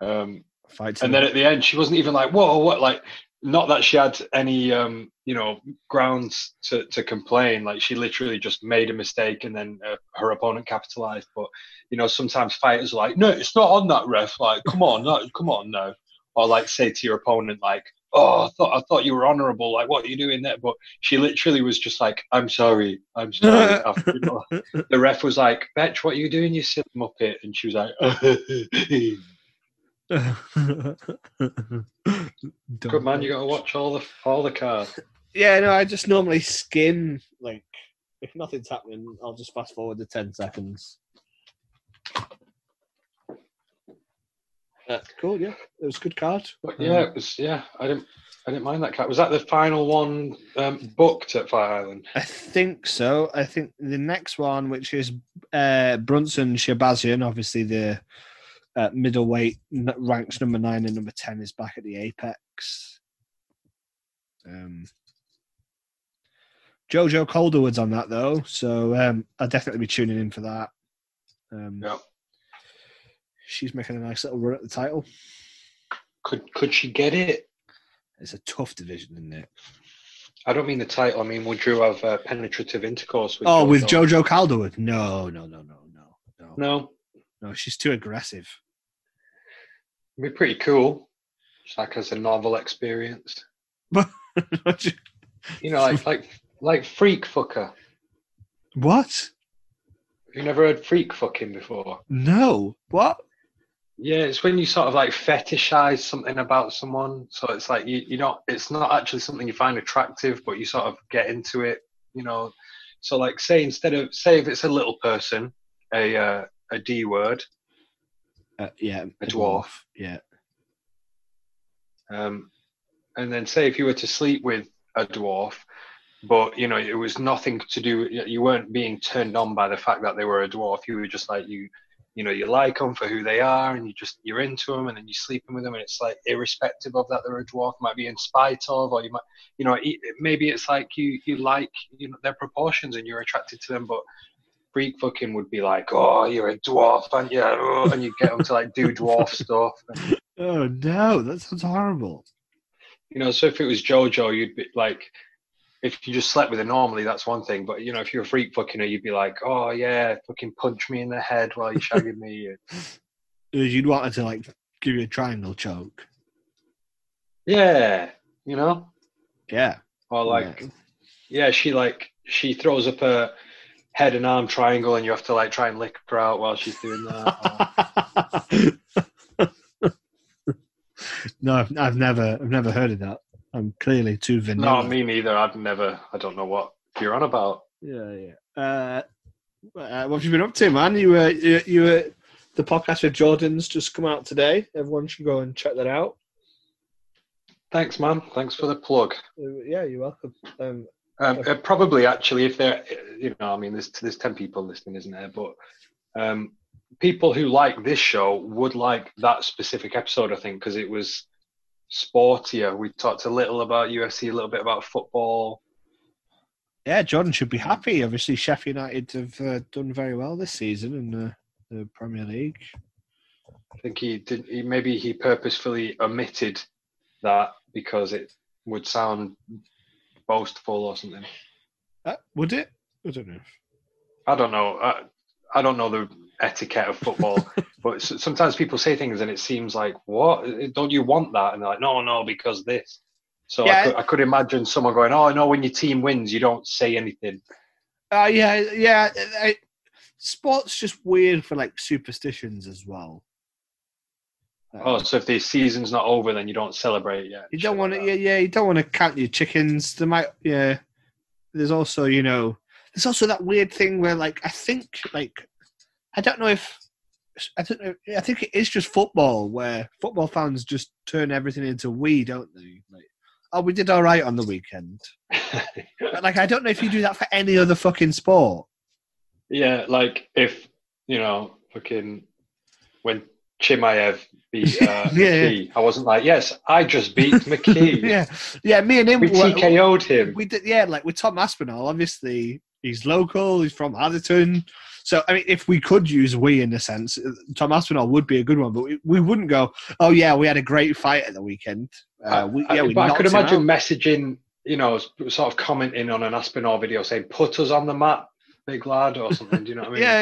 Um, Fight. and the- then at the end she wasn't even like whoa what like not that she had any um you know grounds to to complain like she literally just made a mistake and then uh, her opponent capitalized but you know sometimes fighters are like no it's not on that ref like come on no, come on no or like say to your opponent like oh i thought i thought you were honorable like what are you doing there but she literally was just like i'm sorry i'm sorry (laughs) After, you know, the ref was like betch what are you doing you silly muppet and she was like (laughs) (laughs) Good man, you got to watch all the all the cards. Yeah, no, I just normally skim like if nothing's happening, I'll just fast forward to ten seconds. Uh, cool, yeah. It was a good card. But yeah, it was yeah. I didn't I didn't mind that card. Was that the final one um, booked at Fight Island? I think so. I think the next one, which is uh, Brunson Shahbazyan, obviously the uh, middleweight ranks number nine and number ten is back at the Apex. Um, Jojo Calderwood's on that though, so um, I'll definitely be tuning in for that. Um, Yeah. She's making a nice little run at the title. Could could she get it? It's a tough division, isn't it? I don't mean the title. I mean, would you have uh, penetrative intercourse with? oh, with Jojo? Jojo Calderwood? No, no, no, no, no, no, No, no. She's too aggressive. it'd be pretty cool. Just like as a novel experience. But (laughs) you know, like like like freak fucker. what? You never heard freak fucking before? No. What? Yeah, it's when you sort of like fetishize something about someone. So it's like you, you know, it's not actually something you find attractive, but you sort of get into it, you know. So like say instead of say if it's a little person, a uh, a D word, Uh, yeah, A dwarf. Yeah. um, and then say if you were to sleep with a dwarf, but you know it was nothing to do. You weren't being turned on by the fact that they were a dwarf. You were just like you, you know, you like them for who they are, and you just you're into them, and then you're sleeping with them, and it's like irrespective of that they're a dwarf, might be in spite of, or you might, you know, maybe it's like you you like you know their proportions and you're attracted to them, but freak fucking would be like, oh, you're a dwarf, and yeah, oh, and you get them to like do dwarf stuff. And, (laughs) Oh no, that sounds horrible. you know, so if it was JoJo, you'd be like, if you just slept with her normally, that's one thing. But you know, if you're a freak fucking her, you'd be like, oh yeah, fucking punch me in the head while you're shagging me. (laughs) You'd want her to like give you a triangle choke. Yeah, you know, Yeah. or like, yeah, she like she throws up a head and arm triangle, and you have to like try and lick her out while she's doing that. (laughs) no, I've never, I've never heard of that. I'm clearly too vanilla. no, me neither. I'd never. I don't know what you're on about. Yeah, yeah. Uh, uh, what have you been up to, man? You were, you, you were, the podcast with Jordan's just come out today. Everyone should go and check that out. Thanks, man. Thanks for the plug. Uh, yeah, you're welcome. Um, Um, uh, probably, actually, if there, you know, I mean, there's there's ten people listening, isn't there? But um, people who like this show would like that specific episode, I think, because it was sportier. We talked a little about UFC, a little bit about football. yeah, Jordan should be happy. Obviously, Sheffield United have uh, done very well this season in uh, the Premier League. I think he did. He, maybe he purposefully omitted that because it would sound boastful or something. Uh, would it? I don't know. I don't know. I, I don't know the etiquette of football, (laughs) but sometimes people say things and it seems like, what? Don't you want that? And they're like, no, no, because this. So Yeah. I, could, I could imagine someone going, oh, no, when your team wins, you don't say anything. Uh, yeah, yeah. I, sport's just weird for like superstitions as well. Oh, so if the season's not over, then you don't celebrate yet. you don't want to, yeah, yeah. You don't want to count your chickens. There might, yeah. There's also, you know, there's also that weird thing where, like, I think, like, I don't know if, I don't know. I think it is just football where football fans just turn everything into we, don't they? Like, oh, we did all right on the weekend. (laughs) But like, I don't know if you do that for any other fucking sport. yeah, like if, you know, fucking when Chimaev beat (laughs) uh, Yeah, McKee, I wasn't like, yes, I just beat (laughs) McKee. yeah, yeah. Me and him, We TKO'd him. we did, yeah. Like with Tom Aspinall, obviously he's local. He's from Atherton. So I mean, if we could use we in a sense, uh, Tom Aspinall would be a good one. But we, we wouldn't go. Oh yeah, we had a great fight at the weekend. Uh, we, I- yeah, we but I could imagine messaging, you know, sort of commenting on an Aspinall video saying, "Put us on the map, big lad," or something. Do you know what I (laughs) mean? Yeah,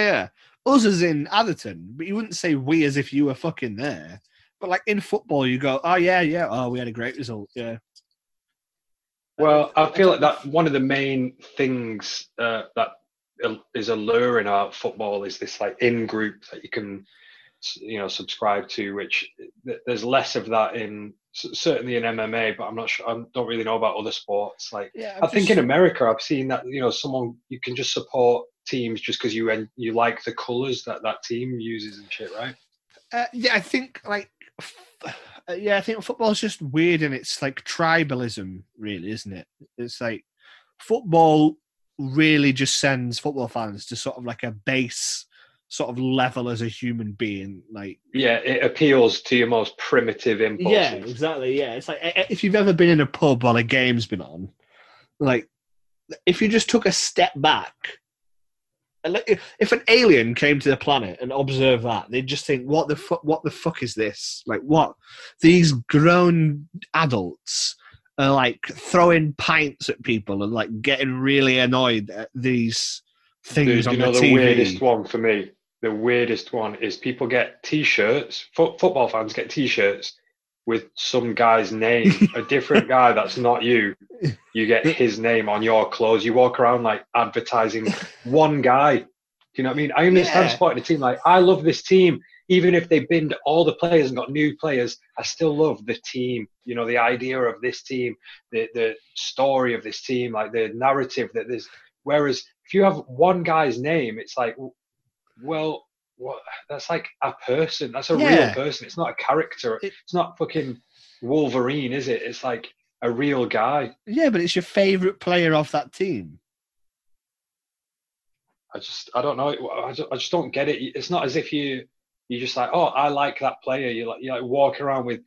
yeah. Us as in Atherton, but you wouldn't say we as if you were fucking there. But like in football, you go, oh yeah, yeah. Oh, we had a great result. Yeah. Well, I feel like that one of the main things uh, that is alluring about football is this like in group that you can, you know, subscribe to. Which there's less of that in certainly in MMA, but I'm not sure. I don't really know about other sports. Like Yeah. I think in America, I've seen that you know someone you can just support teams just because you en- you like the colors that that team uses and shit, right? Uh, yeah, I think like, uh, yeah, I think football's just weird and it's like tribalism, really, isn't it? It's like football really just sends football fans to sort of like a base sort of level as a human being. Like, Yeah, it appeals to your most primitive impulses. yeah, exactly. Yeah, it's like eh, eh, if you've ever been in a pub while a game's been on, like if you just took a step back. and like, if- If an alien came to the planet and observed that, they'd just think, "What the fuck? What the fuck is this? Like, what? These grown adults like throwing pints at people and like getting really annoyed at these things Dude, on you know the the TV." weirdest one for me. The weirdest one is people get T-shirts. Fo- football fans get T-shirts with some guy's name, a different (laughs) guy that's not you. You get his name on your clothes. You walk around like advertising one guy. Do you know what I mean? I understand Yeah. supporting a team. Like I love this team, even if they binned all the players and got new players. I still love the team. You know, the idea of this team, the the story of this team, like the narrative that there's. Whereas if you have one guy's name, it's like, well, what? That's like a person. That's a Yeah. real person. It's not a character. It- it's not fucking Wolverine, is it? It's like a real guy. Yeah, but it's your favorite player of that team. I just, I don't know. I just, I just don't get it. It's not as if you, you just like, oh, I like that player. You like, you like walk around with,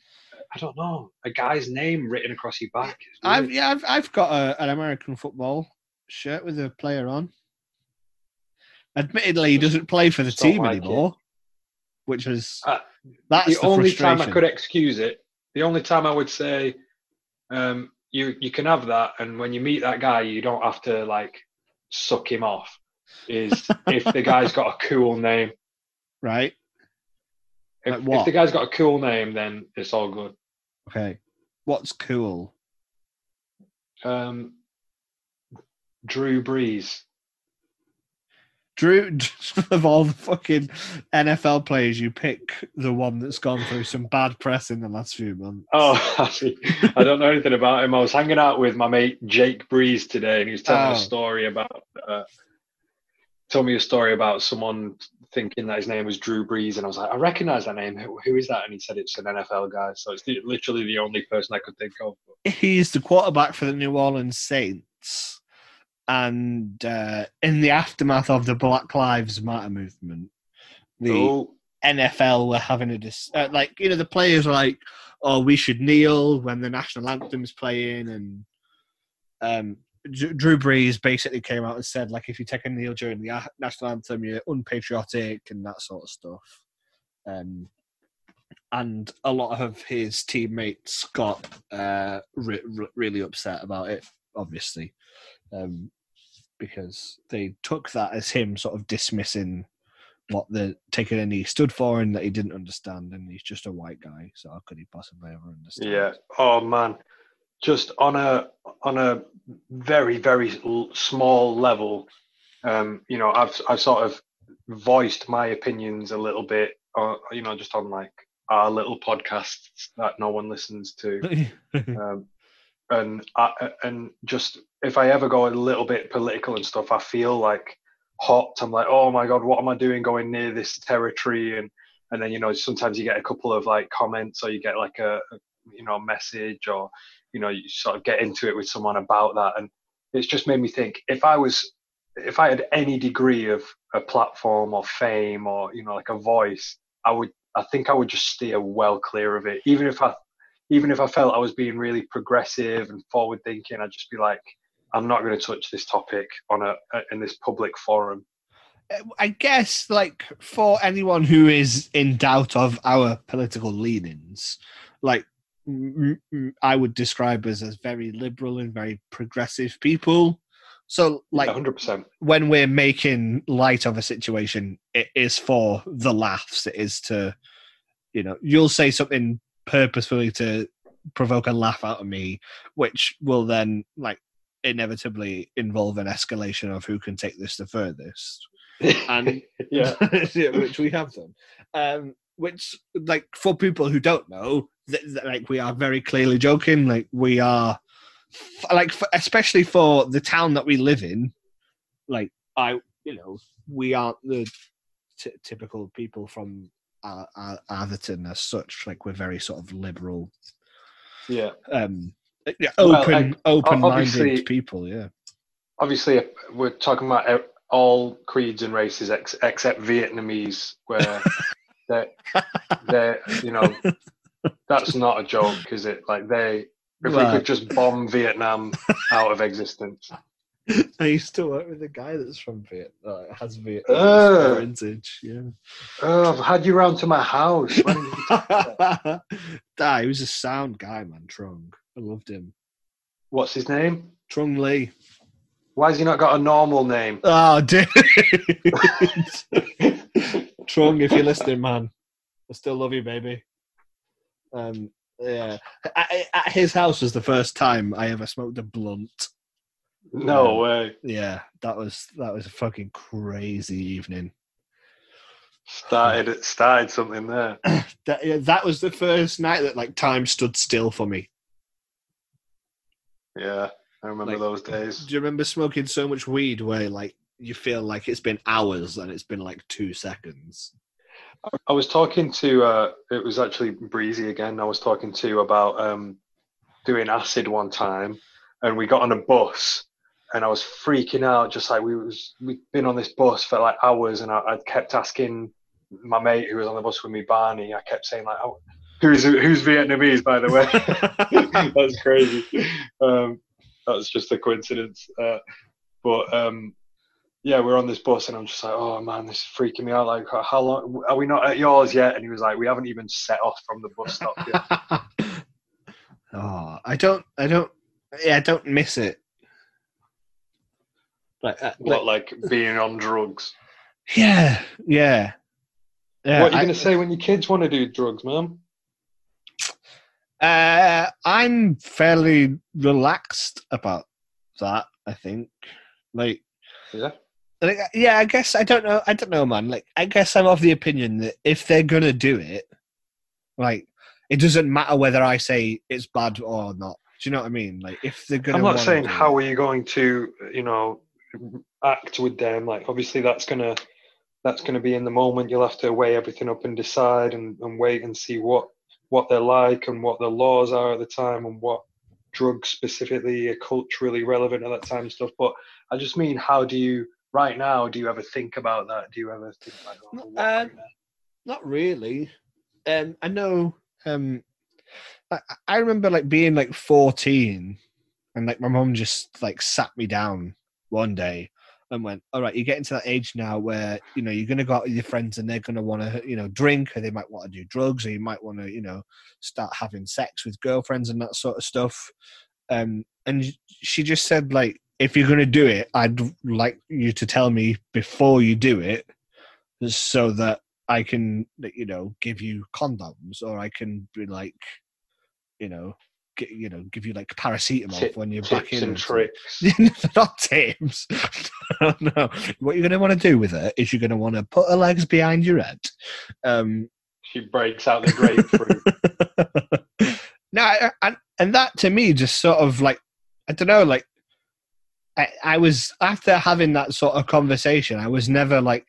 I don't know, a guy's name written across your back. I've yeah, I've I've got a, an American football shirt with a player on. Admittedly, he doesn't play for the Just team like it. anymore, which is Uh, that's the the, only time I could excuse it, the only time I would say, um, you you can have that, and when you meet that guy, you don't have to like suck him off. Is if the guy's got a cool name, (laughs) right? If, Like what? if the guy's got a cool name, then it's all good. Okay. What's cool? Um, Drew Brees. Drew, (laughs) of all the fucking NFL players, you pick the one that's gone through some bad press in the last few months. Oh, (laughs) actually, I don't know anything about him. I was hanging out with my mate Jake Breeze today, and he was telling Oh. a story about. Uh, told me a story about someone thinking that his name was Drew Brees, and I was like, I recognize that name. Who, who is that? And he said it's an NFL guy. So it's the, literally the only person I could think of. He's the quarterback for the New Orleans Saints. And uh, in the aftermath of the Black Lives Matter movement, the Oh, NFL were having a dis- uh, like you know the players were like, oh, we should kneel when the national anthem is playing, and um, Drew Brees basically came out and said like, if you take a kneel during the national anthem, you're unpatriotic and that sort of stuff. Um, and a lot of his teammates got uh, re- re- really upset about it, obviously, um, because they took that as him sort of dismissing what the taking a knee stood for and that he didn't understand and he's just a white guy so how could he possibly ever understand yeah. Oh man, just on a on a very very small level. Um, you know, I've I've sort of voiced my opinions a little bit. Uh, you know, just on like our little podcasts that no one listens to. (laughs) um, and I, and just if I ever go a little bit political and stuff, I feel like hot. I'm like, oh my god, what am I doing going near this territory? And and then you know sometimes you get a couple of like comments or you get like a, a you know message or you know you sort of get into it with someone about that, and it's just made me think if I was if I had any degree of a platform or fame or you know like a voice, I would I think I would just steer well clear of it, even if I even if I felt I was being really progressive and forward thinking, I'd just be like, I'm not going to touch this topic on a in this public forum. i guess like for anyone who is in doubt of our political leanings like i would describe us as very liberal and very progressive people so like 100. percent when we're making light of a situation, it is for the laughs. It is to, you know, you'll say something purposefully to provoke a laugh out of me, which will then like inevitably involve an escalation of who can take this the furthest. (laughs) And yeah, (laughs) Yeah, which we have done. Um, which, like, for people who don't know, th- th- like, we are very clearly joking. Like, we are, f- like, f especially for the town that we live in. Like, I, you know, we aren't the t- typical people from uh, uh, Atherton as such. Like, we're very sort of liberal, yeah. um, yeah, Well, open, I- open-minded people. Yeah. Obviously, we're talking about all creeds and races ex- except Vietnamese, where (laughs) they're, they're you know that's not a joke, is it? Like they. If Well- we could just bomb Vietnam out of existence. I used to work with a guy that's from Viet, uh, has Vietnamese Uh. Yeah. Oh, I've had you round to my house. When did you talk (laughs) Nah, he was a sound guy, man. Trung. I loved him. What's his name? Trung Lee. Why has he not got a normal name? Oh, (laughs) dude. (laughs) Trung, if you're listening, man, I still love you, baby. Um, yeah. At, at his house was the first time I ever smoked a blunt. No way. Yeah, that was that was a fucking crazy evening. Started it started something there. (clears throat) That yeah, that was the first night that like time stood still for me. Yeah, I remember Like- those days. Do you remember smoking so much weed where like you feel like it's been hours and it's been like two seconds? I was talking to uh it was actually Breezy again. I was talking to about um doing acid one time and we got on a bus and I was freaking out just like we was we'd been on this bus for like hours and I, I kept asking my mate who was on the bus with me, Barney, I kept saying like oh, who's who's Vietnamese by the way. (laughs) That's crazy. Um that was just a coincidence. Uh, but um yeah, we're on this bus, and I'm just like, oh man, this is freaking me out. Like, how long are we not at yours yet? And he was like, we haven't even set off from the bus stop yet. (laughs) oh, I don't, I don't yeah, I don't miss it. Like, uh, What, like being on drugs? yeah, yeah. Yeah, what are you going to say when your kids want to do drugs, man? Uh, I'm fairly relaxed about that. I think, like, Yeah. Like, uh, yeah. I guess I don't know. I don't know, man. Like, I guess I'm of the opinion that if they're gonna do it, like, it doesn't matter whether I say it's bad or not. Do you know what I mean? Like, if they're gonna, I'm not saying do how are you going to, you know, act with them. Like, obviously, that's gonna that's gonna be in the moment. You'll have to weigh everything up and decide and, and wait and see what what they're like and what the laws are at the time and what drugs specifically are culturally relevant at that time and stuff. But I just mean, how do you right now? Do you ever think about that? Do you ever think like, oh, No, what um, Not really. Um, I know. Um, I, I remember like being like fourteen, and like my mom just like sat me down one day and went, "All right, you're getting to that age now where you know you're gonna go out with your friends and they're gonna want to you know drink, or they might want to do drugs, or you might want to you know start having sex with girlfriends and that sort of stuff." Um, and she just said like, "If you're gonna do it, I'd like you to tell me before you do it." so that I can, you know, give you condoms, or I can be like, you know, get, you know, give you like paracetamol Tip- when you're back in. and tricks? (laughs) Not tips. (laughs) no, no. What you're going to want to do with her is you're going to want to put her legs behind your head. Um, She breaks out the grapefruit. (laughs) no, I- and and that to me just sort of like I don't know, like I, I was after having that sort of conversation, I was never like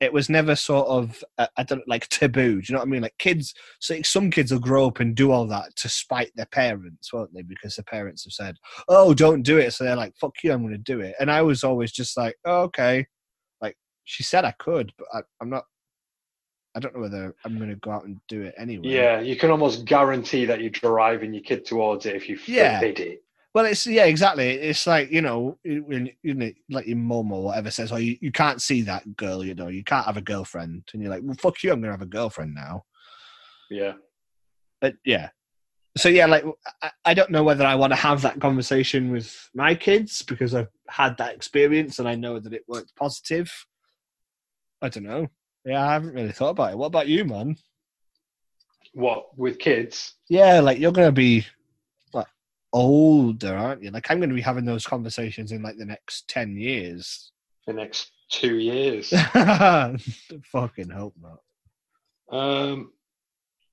it was never sort of uh, I don't like taboo. Do you know what I mean? Like kids, so some kids will grow up and do all that to spite their parents, won't they? Because the parents have said, "Oh, don't do it," so they're like, "Fuck you, I'm going to do it." And I was always just like, oh, "Okay," like she said I could, but I, I'm not. I don't know whether I'm going to go out and do it anyway. yeah, you can almost guarantee that you're driving your kid towards it if you Yeah. forbid it. Well, it's yeah, exactly. It's like you know, when you know, like your mum or whatever says, "Oh, you, you can't see that girl," you know, you can't have a girlfriend, and you're like, "Well, fuck you, I'm gonna have a girlfriend now." Yeah. But yeah, so yeah, like I, I don't know whether I want to have that conversation with my kids because I've had that experience and I know that it worked positive. I don't know. Yeah, I haven't really thought about it. What about you, man? What with kids? Yeah, like you're gonna be older, aren't you? Like I'm gonna be having those conversations in like the next ten years. The next two years. (laughs) Fucking hope not. um,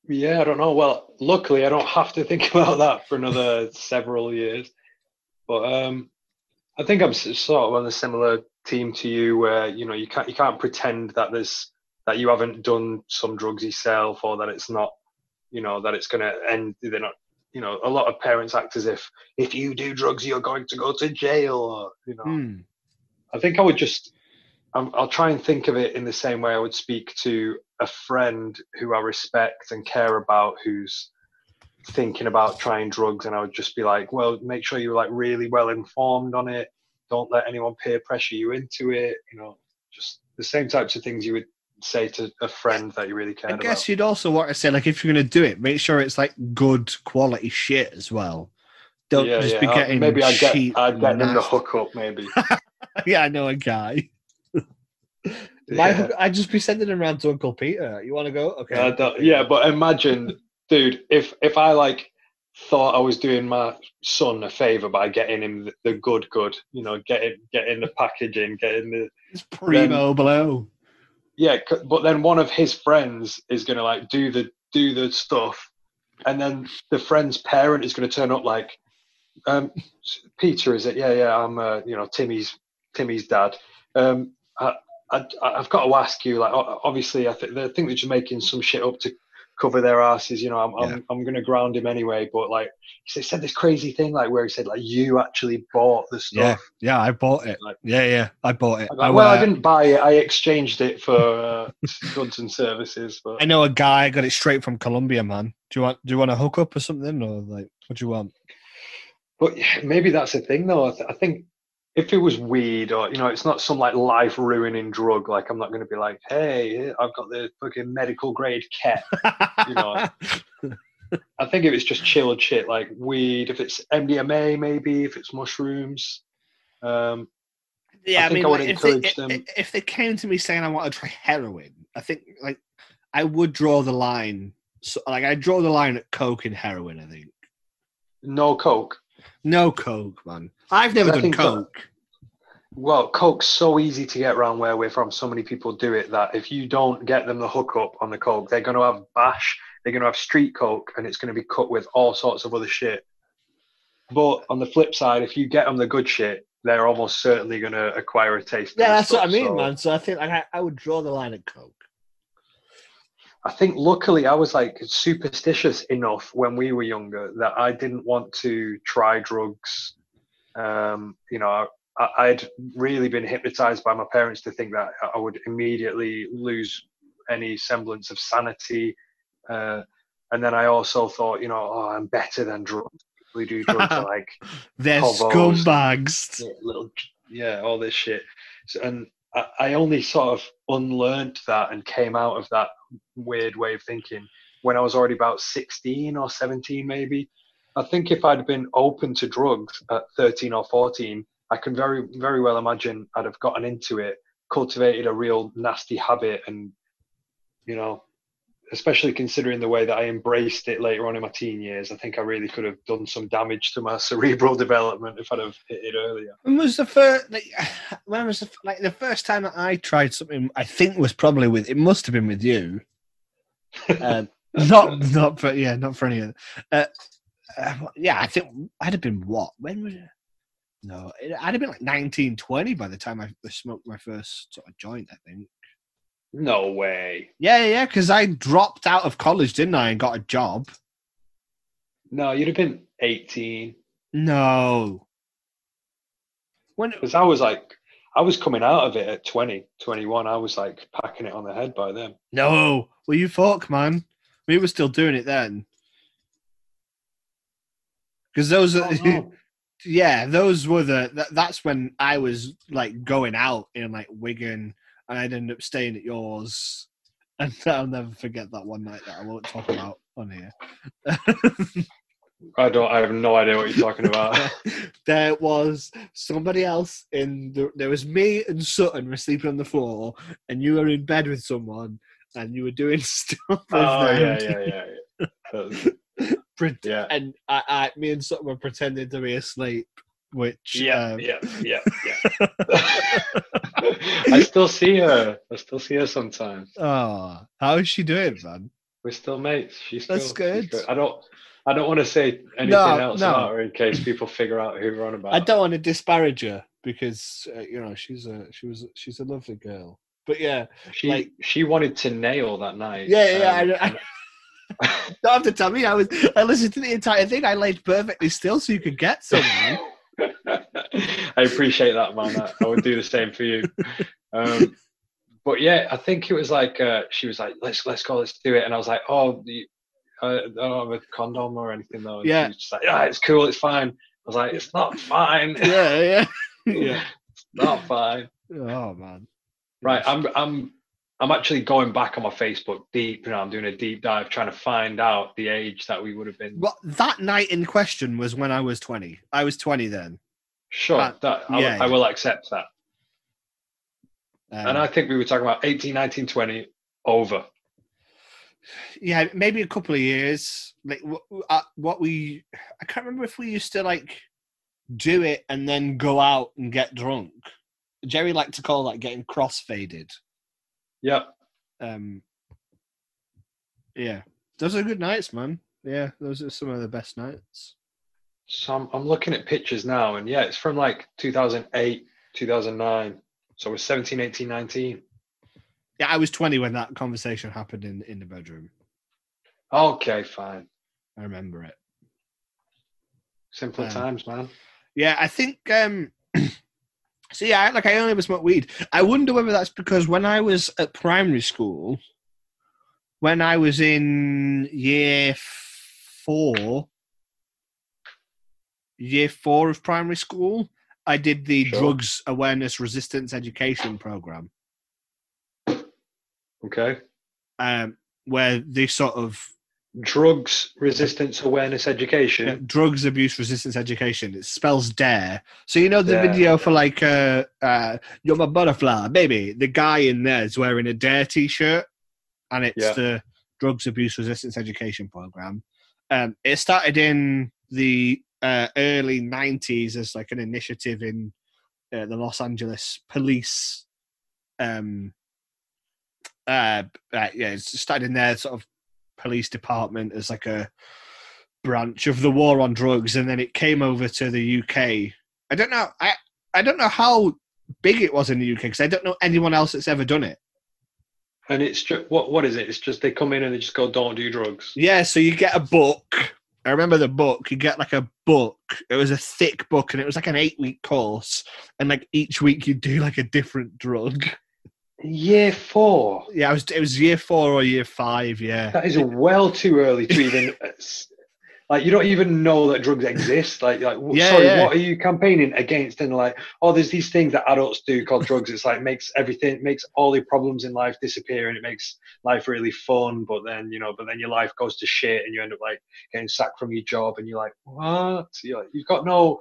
yeah, I don't know. Well, luckily, I don't have to think (laughs) about that for another several years. But um, I think I'm sort of on a similar team to you, where you know you can't you can't pretend that there's that you haven't done some drugs yourself, or that it's not, you know, that it's going to end. They're not. You know, a lot of parents act as if if you do drugs, you're going to go to jail, or you know. Hmm. I think I would just, um, I'll try and think of it in the same way I would speak to a friend who I respect and care about who's thinking about trying drugs. And I would just be like, well, make sure you're like really well informed on it. Don't let anyone peer pressure you into it. You know, just the same types of things you would say to a friend that you really care. I guess about. you'd also want to say like if you're gonna do it, make sure it's like good quality shit as well. Don't yeah, just yeah. be Uh, getting maybe I'd get, I'd get them the hookup, maybe. (laughs) (laughs) yeah, I know a guy. My Yeah. I'd just be sending him around to Uncle Peter. You want to go? Okay. I yeah, but imagine, dude, if if I like thought I was doing my son a favor by getting him the, the good, good, you know, getting getting the packaging, getting the it's primo blow. Yeah, but then one of his friends is gonna like do the do the stuff, and then the friend's parent is gonna turn up like, um, Peter, is it? Yeah, yeah, I'm uh, you know Timmy's Timmy's dad. Um, I, I I've got to ask you, like, obviously, I think they think they're just making some shit up to cover their asses. You know, I'm Yeah. I'm, I'm gonna ground him anyway, but like, he said this crazy thing like where he said like you actually bought the stuff. yeah, yeah, I bought it. Like- yeah, yeah, I bought it. I'm I, like, well, I uh, didn't buy it. I exchanged it for uh, goods and services. But I know a guy got it straight from Colombia, man. Do you want? Do you want a hookup or something, or like, what do you want? But maybe that's the thing, though. I, th- I think if it was weed or you know, it's not some like life ruining drug. Like I'm not going to be like, hey, I've got the fucking medical grade ket. You know. (laughs) I think if it's just chilled shit like weed, if it's MDMA, maybe if it's mushrooms. Um, Yeah, I I, mean, I would like, if, they, them- if, if they came to me saying I want to try heroin, I think like I would draw the line. So, like I draw the line at coke and heroin. I think no coke. No coke, man. I've never done think that- coke. Well, coke's so easy to get around where we're from. So many people do it that if you don't get them the hookup on the coke, they're going to have bash. They're going to have street coke, and it's going to be cut with all sorts of other shit. But on the flip side, if you get them the good shit, they're almost certainly going to acquire a taste. Yeah, that's what I mean, so- man. So I think like I, I would draw the line at coke. I think luckily I was like superstitious enough when we were younger that I didn't want to try drugs. Um, you know, I, I'd really been hypnotized by my parents to think that I would immediately lose any semblance of sanity. Uh, and then I also thought, you know, oh, I'm better than drugs. Who do drugs (laughs) like They're scumbags. yeah, little yeah all this shit so, and I, only sort of unlearned that and came out of that weird way of thinking when i was already about 16 or 17 maybe. I think if i'd been open to drugs at 13 or 14 i can very very well imagine i'd have gotten into it cultivated a real nasty habit and you know especially considering the way that I embraced it later on in my teen years, I think I really could have done some damage to my (laughs) cerebral development if I'd have hit it earlier. When was the first? Like, (sighs) when was the like the first time that I tried something? I think was probably with. It must have been with you. Um, (laughs) not not for yeah, not for any of. Uh, uh, yeah, I think I'd have been what? When was it? No, it, I'd have been like nineteen twenty by the time I smoked my first sort of joint. I think. No way. Yeah, yeah. Because I dropped out of college, didn't I, and got a job. No, you'd have been 18. No. When Because I was like, I was coming out of it at 20, 21. I was like packing it on the head by then. no, well, you fuck, man. We were still doing it then. Because those are, Oh, (laughs) yeah, those were the. That, that's when I was like going out in like Wigan, and I'd end up staying at yours, (laughs) and I'll never forget that one night that I won't talk about on here. I don't. I have no idea what you're talking about. (laughs) there was somebody else in the. There was me and Sutton were sleeping on the floor, and you were in bed with someone, and you were doing (laughs) stuff. oh yeah, yeah, yeah, yeah. Yeah. And I, I, me and Sutton were pretending to be asleep, which Yeah, um, yeah, yeah, yeah. (laughs) I still see her. I still see her sometimes. Oh, how is she doing, man? We're still mates. She's still, That's good. I don't. I don't want to say anything No, else no. about her in case people figure out who we're on about. I don't want to disparage her because uh, you know she's a she was she's a lovely girl. But yeah, She like- she wanted to nail that night. yeah, yeah. um, I, I, (laughs) don't have to tell me. I was I listened to the entire thing. I laid perfectly still so you could get someone. (laughs) I appreciate that, man. I, I would do the same for you. Um, but yeah, I think it was like uh, she was like, "Let's let's go, let's do it," and I was like, "Oh, the, I I don't have a condom or anything though." And Yeah. she was just like, "Yeah, it's cool, it's fine." I was like, "It's not fine. yeah, yeah, (laughs) yeah. it's not fine." Oh man. Right, I'm I'm I'm actually going back on my Facebook deep. Know, I'm doing a deep dive trying to find out the age that we would have been. Well, that night in question was when I was twenty. I was twenty then. Sure, that I, yeah, I will accept that. Um, and I think we were talking about 18, 19, 20 over. yeah, maybe a couple of years. Like what, uh, what we, I can't remember if we used to like do it and then go out and get drunk. Jerry liked to call that getting cross-faded. Yep. Um, yeah, those are good nights, man. Yeah, those are some of the best nights. So I'm, I'm looking at pictures now, and yeah, it's from like 2008, 2009. So we're 17, 18, 19. Yeah, I was twenty when that conversation happened in in the bedroom. Okay, fine. I remember it. Simpler Um, times, man. Yeah, I think. um So yeah, I- like I only ever smoked weed. I wonder whether that's because when I was at primary school, when I was in year four, year four of primary school, I did the Sure. drugs awareness resistance education program, Okay. um, where they sort of drugs resistance awareness education. Yeah, drugs abuse resistance education. It spells dare. So you know the Dare. video for like uh uh you're my butterfly, baby. The guy in there is wearing a dare t-shirt and it's Yeah. the drugs abuse resistance education program. Um it started in the uh, early 90s as like an initiative in uh, the Los Angeles police um uh, uh yeah it started in their sort of police department as like a branch of the war on drugs and then it came over to the UK I don't know I I don't know how big it was in the UK because I don't know anyone else that's ever done it And it's just what what is it? It's just they come in and they just go, "Don't do drugs." Yeah, so you get a book. I remember the book. You get like a book. It was a thick book, and it was like an eight-week course. And like each week, you do like a different drug. Year four. Yeah, it was. It was year four or year five. Yeah, That is well too early to even (laughs) like you don't even know that drugs exist. Like, like Yeah, sorry, yeah. what are you campaigning against? And like, oh, there's these things that adults do called drugs. It's like makes everything makes all your problems in life disappear, and it makes life really fun. But then you know, but then your life goes to shit, and you end up like getting sacked from your job, and you're like, what? You're like, you've got no.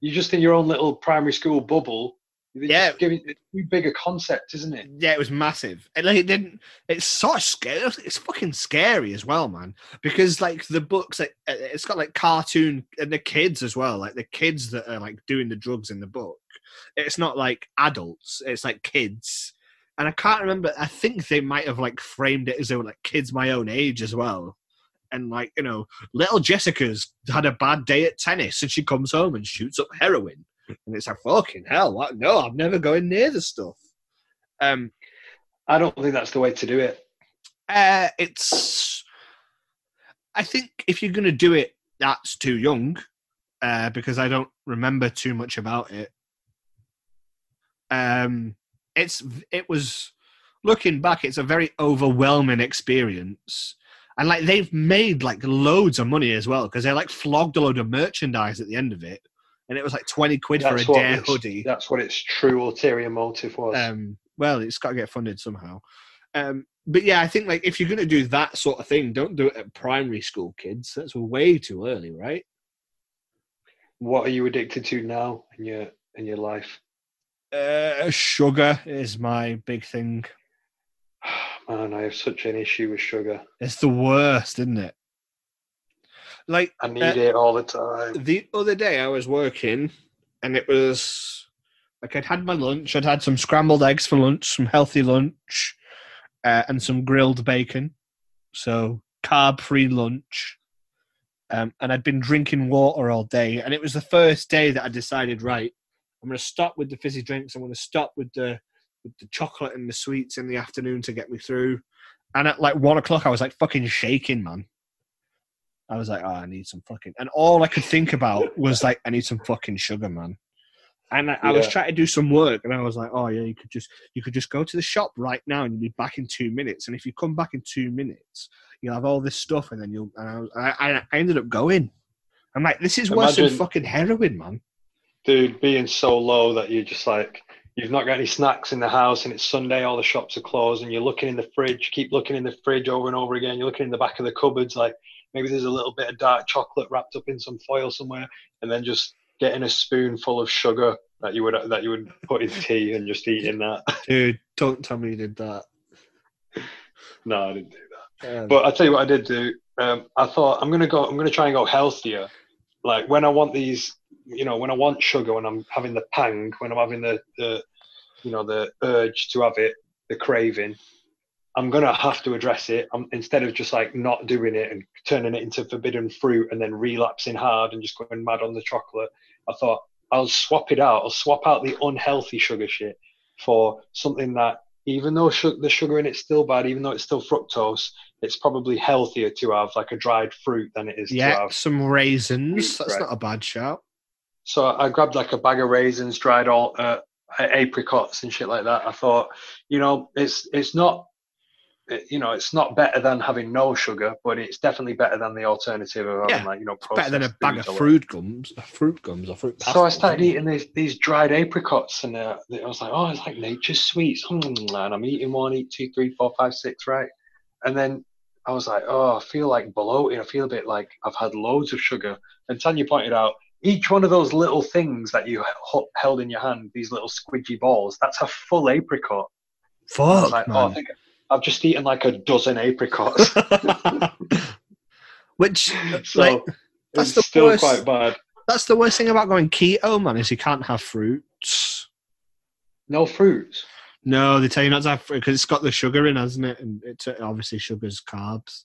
You're just in your own little primary school bubble. Yeah. giving it's too big a concept, isn't it? yeah, it was massive. And like it didn't. It's sort of scary. It's fucking scary as well, man. Because like the books, like uh, it's got like cartoon and the kids as well. Like the kids that are like doing the drugs in the book. It's not like adults. It's like kids. And I can't remember. I think they might have like framed it as they were like kids my own age as well. And like you know, little Jessica's had a bad day at tennis, and she comes home and shoots up heroin. And it's like fucking hell. What? No, I'm never going near the stuff. Um, I don't think that's the way to do it. uh, it's. I think if you're going to do it, that's too young, uh, because I don't remember too much about it. Um, it's it was looking back, it's a very overwhelming experience, and like they've made like loads of money as well because they like flogged a load of merchandise at the end of it, and it was like twenty quid for a That's dare hoodie. That's what its true ulterior motive was. Um, well, it's got to get funded somehow. Um, but yeah, I think like if you're going to do that sort of thing, don't do it at primary school kids. That's way too early, right? what are you addicted to now in your in your life? Uh, sugar is my big thing. (sighs) Man, I have such an issue with sugar. It's the worst, isn't it? Like I need Uh, it all the time. the other day, I was working, and it was like I'd had my lunch. I'd had some scrambled eggs for lunch, some healthy lunch, uh, and some grilled bacon. So carb-free lunch. Um, and I'd been drinking water all day, and it was the first day that I decided, right, I'm going to stop with the fizzy drinks. I'm going to stop with the with the chocolate and the sweets in the afternoon to get me through. And at like one o'clock, I was like fucking shaking, man. I was like, oh, I need some fucking. And all I could think about was like, I need some fucking sugar, man. And I, I was trying to do some work, and I was like, oh yeah, you could just you could just go to the shop right now, and you'll be back in two minutes. And if you come back in two minutes, you'll have all this stuff, and then you'll. And I, was, I, I I ended up going. I'm like, this is worse than fucking heroin, man. Dude, being so low that you're just like you've not got any snacks in the house and it's Sunday, all the shops are closed, and you're looking in the fridge, keep looking in the fridge over and over again. You're looking in the back of the cupboards, like maybe there's a little bit of dark chocolate wrapped up in some foil somewhere, and then just getting a spoonful of sugar that you would that you would put in tea and just eating that. (laughs) Dude, don't tell me you did that. no, I didn't do that. Um, But I tell you what I did do. Um, I thought I'm gonna go. I'm gonna try and go healthier. Like when I want these, you know, when I want sugar, when I'm having the pang, when I'm having the, the you know, the urge to have it, the craving, I'm gonna have to address it. I'm, instead of just like not doing it and turning it into forbidden fruit and then relapsing hard and just going mad on the chocolate. I thought I'll swap it out. I'll swap out the unhealthy sugar shit for something that, even though su- the sugar in it's still bad, even though it's still fructose, it's probably healthier to have like a dried fruit than it is to yeah, have. some raisins. That's Right. not a bad shout. So I grabbed like a bag of raisins, dried all uh, apricots and shit like that. I thought, you know, it's it's not, you know, it's not better than having no sugar, but it's definitely better than the alternative of having Yeah, like you know Better than a bag of fruit gums, fruit gums or fruit. So I started eating these these dried apricots, and uh, I was like, "Oh, it's like nature's sweets." (laughs) And I'm eating one, eat two, three, four, five, six, right? And then I was like, oh, I feel like bloated. I feel a bit like I've had loads of sugar. And Tanya pointed out, each one of those little things that you held in your hand, these little squidgy balls, that's a full apricot. Fuck, like, man. oh, I think I've just eaten like a dozen apricots. (laughs) Which, so like, that's it's the still worst. quite bad. that's the worst thing about going keto, man, is you can't have fruits. No fruits. No, they tell you not to have fruit because it's got the sugar in, hasn't it? And it's obviously sugar's carbs.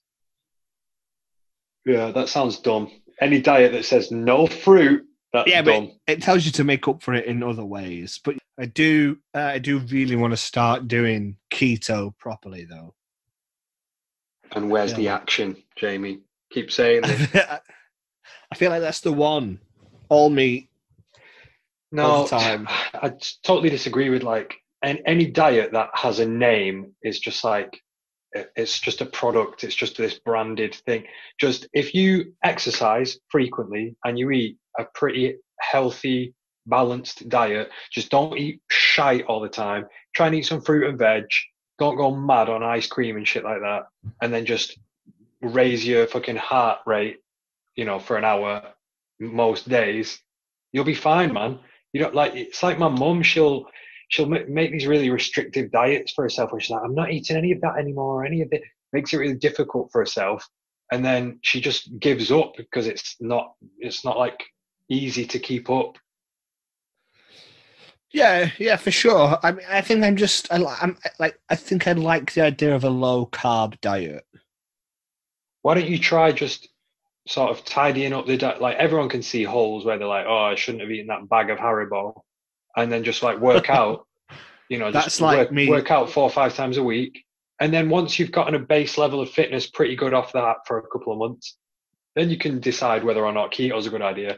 Yeah, that sounds dumb. Any diet that says no fruit, that's Yeah, but dumb. it tells you to make up for it in other ways. But I do, uh, I do really want to start doing keto properly, though. And where's Yeah. the action, Jamie? Keep saying this. (laughs) I feel like that's the one. All meat. No, all time. (sighs) I totally disagree with like and any diet that has a name is just like it's just a product. It's just this branded thing. Just if you exercise frequently and you eat a pretty healthy, balanced diet, just don't eat shite all the time. Try and eat some fruit and veg. Don't go mad on ice cream and shit like that. And then just raise your fucking heart rate, you know, for an hour most days. You'll be fine, man. You don't like it's like my mum. She'll she'll make these really restrictive diets for herself. Where she's like, I'm not eating any of that anymore. Any of it makes it really difficult for herself, and then she just gives up because it's not it's not like easy to keep up. Yeah, yeah, for sure. I mean, I think I'm just, I, I'm like, I think I like the idea of a low carb diet. Why don't you try just sort of tidying up the diet? Like everyone can see holes where they're like, oh, I shouldn't have eaten that bag of Haribo, and then just like work (laughs) out. You know, just That's like work, me- work out four or five times a week. And then once you've gotten a base level of fitness pretty good off that for a couple of months, then you can decide whether or not keto is a good idea.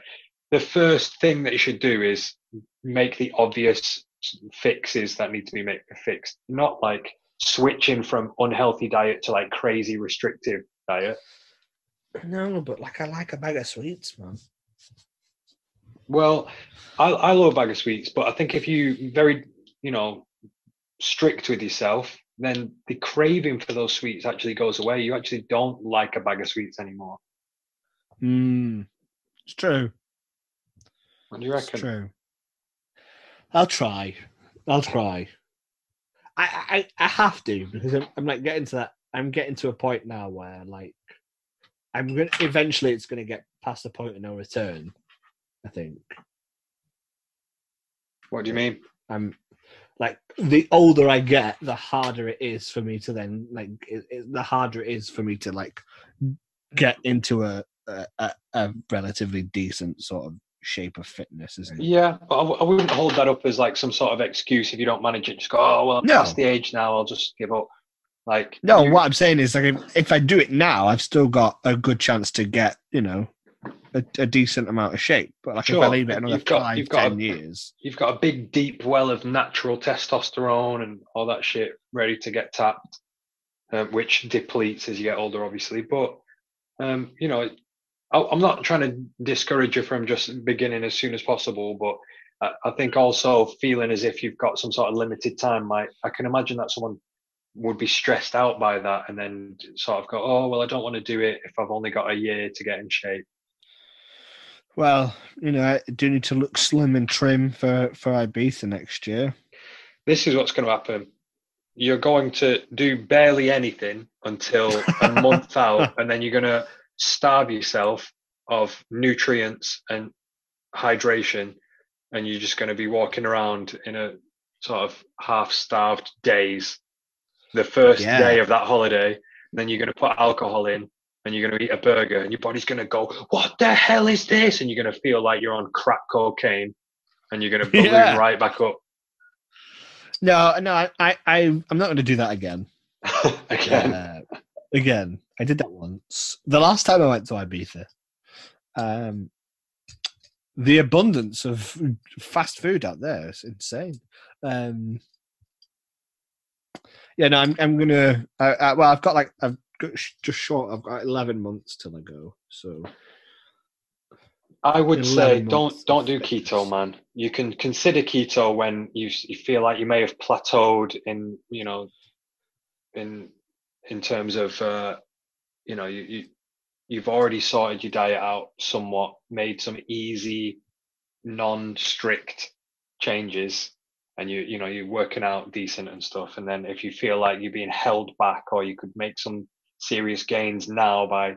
The first thing that you should do is make the obvious fixes that need to be made fixed, not like switching from unhealthy diet to like crazy restrictive diet. No, but like, I like a bag of sweets, man. Well, I, I love a bag of sweets, but I think if you very, you know, strict with yourself, then the craving for those sweets actually goes away. You actually don't like a bag of sweets anymore. Mm, it's true. What do you It's reckon? true. I'll try. I'll try. I, I, I have to because I'm, I'm like getting to that. I'm getting to a point now where like I'm gonna eventually it's gonna get past the point of no return. I think What do you mean? I'm like the older I get, the harder it is for me to then like it, it, the harder it is for me to like get into a a, a, a relatively decent sort of shape of fitness, isn't it? Yeah, but I, w- I wouldn't hold that up as like some sort of excuse if you don't manage it. Just go, oh well, I'm No. past the age now. I'll just give up. Like No, you- what I'm saying is like if, if I do it now, I've still got a good chance to get you know a, a decent amount of shape. But like if I Sure, leave it another you've got- five, you've got ten a- years, you've got a big deep well of natural testosterone and all that shit ready to get tapped, um, which depletes as you get older, obviously. But um, you know, I'm not trying to discourage you from just beginning as soon as possible, but I, think also feeling as if you've got some sort of limited time, might I can imagine that someone would be stressed out by that and then sort of go, oh well, I don't want to do it if I've only got a year to get in shape. well, you know, I do need to look slim and trim for for Ibiza next year. this is what's going to happen. You're going to do barely anything until a month (laughs) out, and then you're going to starve yourself of nutrients and hydration, and you're just going to be walking around in a sort of half-starved daze. The first Yeah. day of that holiday, and then you're going to put alcohol in, and you're going to eat a burger, and your body's going to go, "What the hell is this?" And you're going to feel like you're on crack cocaine, and you're going (laughs) to balloon Yeah. right back up. No, no, I, I, I I'm not going to do that again. (laughs) again. Uh, again, I did that once. The last time I went to Ibiza, um, the abundance of fast food out there is insane. Um, yeah, no, I'm I'm gonna. I, I, well, I've got like I've got just short. I've got eleven months till I go. So I would say 11 don't don't do keto, man. You can consider keto when you you feel like you may have plateaued in you know in in terms of uh, you know you, you you've already sorted your diet out somewhat, made some easy, non-strict changes, and you you know you're working out decent and stuff. And then if you feel like you're being held back, or you could make some serious gains now by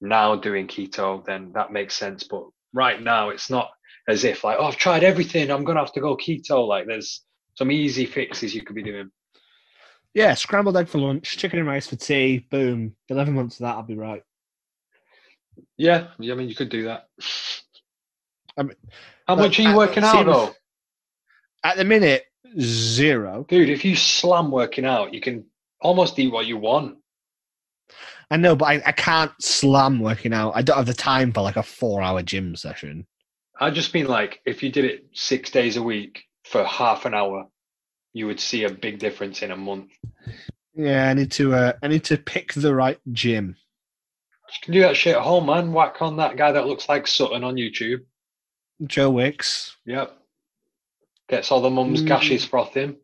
now doing keto, then that makes sense. But right now, it's not as if like, oh, I've tried everything, I'm gonna have to go keto. Like there's some easy fixes you could be doing. Yeah, scrambled egg for lunch, chicken and rice for tea. Boom. Eleven months of that, I'll be right. Yeah, yeah. I mean, you could do that. I mean, How much are you working out though, At the minute, zero. dude? If you slam working out, you can almost eat what you want. I know, but I, I can't slam working out. I don't have the time for like a four-hour gym session. I just mean like if you did it six days a week for half an hour, you would see a big difference in a month. Yeah, I need to. Uh, I need to pick the right gym. You can do that shit at home, man. Whack on that guy that looks like Sutton on YouTube. Joe Wicks. Yep. Gets all the mum's Mm. gashes frothing.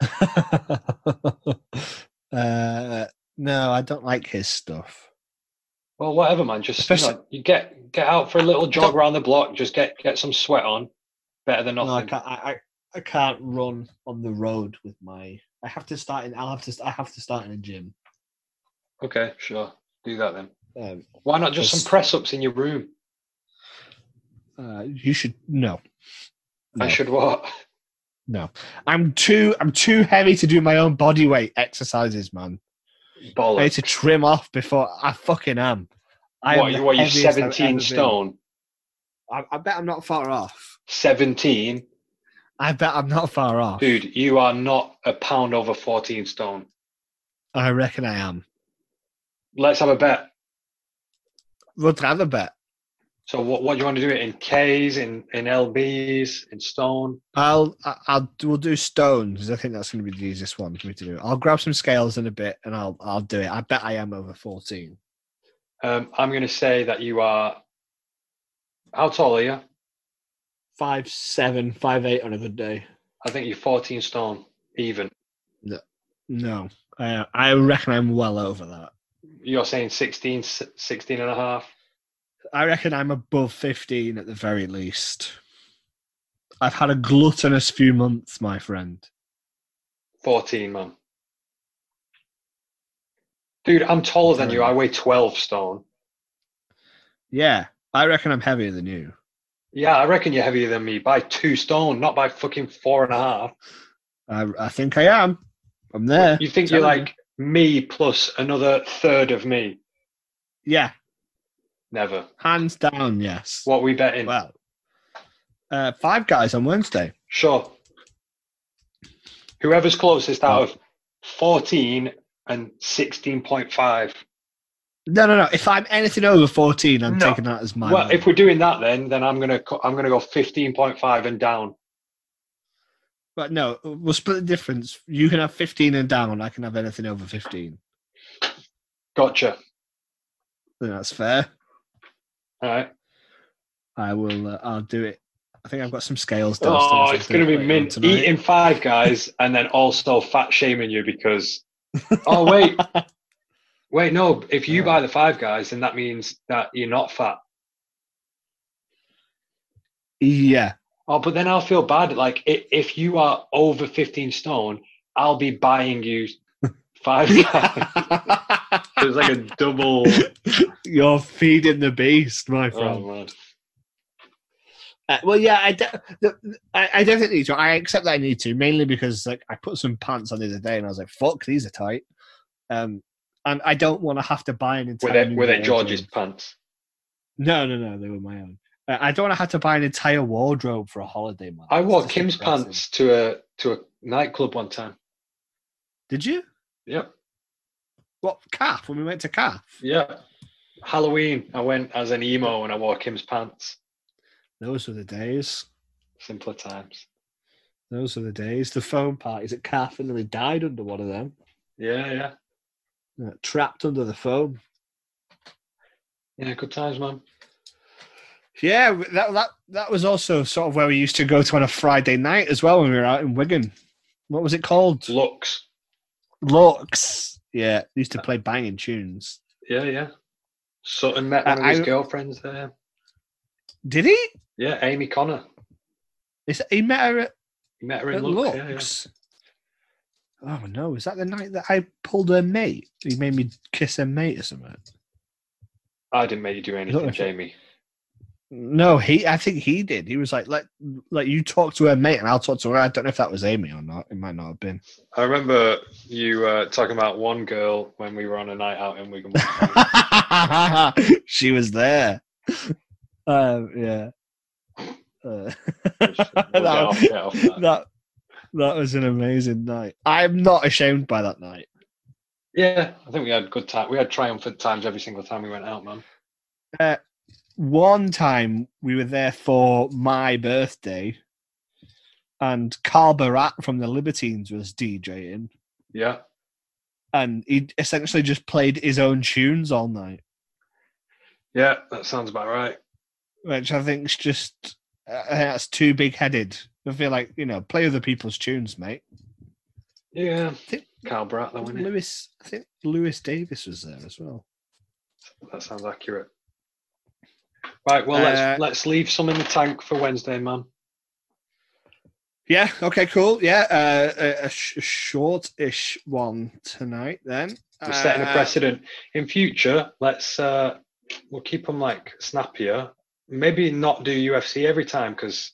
(laughs) uh, no, I don't like his stuff. Well, whatever, man. Just you, know, you get get out for a little jog around the block. Just get get some sweat on. Better than No, nothing. can't. I, I, I can't run on the road with my. I have to start in. I'll have to. I have to start in a gym. okay, sure. Do that then. Um, Why not just some press ups in your room? uh, you should no. I should what? No, I'm too. I'm too heavy to do my own body weight exercises, man. I need to trim off before I fucking am. I what, am you what, you heaviest 17 stone? I, I bet I'm not far off. 17? I bet I'm not far off. Dude, you are not a pound over 14 stone. I reckon I am. Let's have a bet. Would rather bet. So what, what do you want to do it in Ks, in, in LBs, in stone? I'll I'll we'll do stones 'cause I think that's going to be the easiest one for me to do. I'll grab some scales in a bit and I'll I'll do it. I bet I am over fourteen. Um, I'm going to say that you are. How tall are you? Five seven, five eight on a good day. I think you're 14 stone, even. No, I I reckon I'm well over that. You're saying 16, s- 16 and a half. I reckon I'm above fifteen at the very least. I've had a gluttonous few months, my friend. 14, man. Dude, I'm taller than you. I weigh 12 stone. Yeah, I reckon I'm heavier than you. Yeah, I reckon you're heavier than me by two stone, not by fucking four and a half. I I think I am. I'm there. You think you're like me plus another third of me? Yeah, Never. hands down, yes. What we betting? Well, uh, five guys on Wednesday. Sure. Whoever's closest out of 14 and 16.5. No, no, no. If I'm anything over 14, I'm No. taking that as my. well, if we're doing that, then then I'm gonna I'm gonna go 15.5 and down. But no, we'll split the difference. You can have 15 and down. I can have anything over 15. Gotcha. I think that's fair. All right. I will. Uh, I'll do it. I think I've got some scales downstairs. Oh, it's gonna be later on mint. Eating five guys and then also fat shaming you because. Oh wait, (laughs) wait no. If you Oh. buy the five guys, then that means that you're not fat. yeah. Oh, but then I'll feel bad. Like i- if you are over 15 stone, I'll be buying you (laughs) five guys. It's like a double. You're feeding the beast, my Oh friend. man. Uh, well, yeah, I, de- the, I, I definitely need to. I accept that I need to, mainly because like I put some pants on the other day and I was like, "Fuck, these are tight," um, and I don't want to have to buy an entire. Were they were they. George's pants? No, no, no, they were my own. Uh, I don't want to have to buy an entire wardrobe for a holiday, man. I wore Kim's depressing. pants to a to a nightclub one time. Did you? Yep. What calf? When we went to calf? Yeah. Halloween, I went as an emo and I wore Kim's pants. Those were the days. Simpler times. Those were the days. The phone parties at calf, and they died under one of them. Yeah, yeah. Uh, trapped under the phone. Yeah, good times, man. Yeah, that that that was also sort of where we used to go to on a Friday night as well when we were out in Wigan. What was it called? Looks. Lux. Yeah, we used to play banging tunes. Yeah, yeah. Sutton met Uh, one of his I- girlfriends there. Did he? Yeah, Amy Connor. Is he met her at, He met her at in Lux. Yeah, yeah. Oh no! Is that the night that I pulled her mate? He made me kiss her mate or something. I didn't make you do anything, Jamie. No, he. I think he did. He was like, "Let, like you talk to her mate, and I'll talk to her." I don't know if that was Amy or not. It might not have been. I remember you uh, talking about one girl when we were on a night out in Wigan. (laughs) she was there. Um, yeah. Uh, (laughs) We'll get off- get off that. that that was an amazing night. I'm not ashamed by that night. yeah, I think we had good time. We had triumphant times every single time we went out, man. One time we were there for my birthday, and Carl Barat from the Libertines was DJing, Yeah, and he essentially just played his own tunes all night, yeah, that sounds about right. which I think is just uh, that's too big headed. I feel like you know, play other people's tunes, mate. Yeah, I think- Carl isn't it? Lewis, I think Lewis Davis was there as well. That sounds accurate. Right, well, Uh, let's let's leave some in the tank for Wednesday, man. Yeah. Okay. Cool. Yeah. Uh, a, a sh- short-ish one tonight. Then We're setting a Uh, precedent in future. Let's uh, we'll keep them like snappier. Maybe not do UFC every time because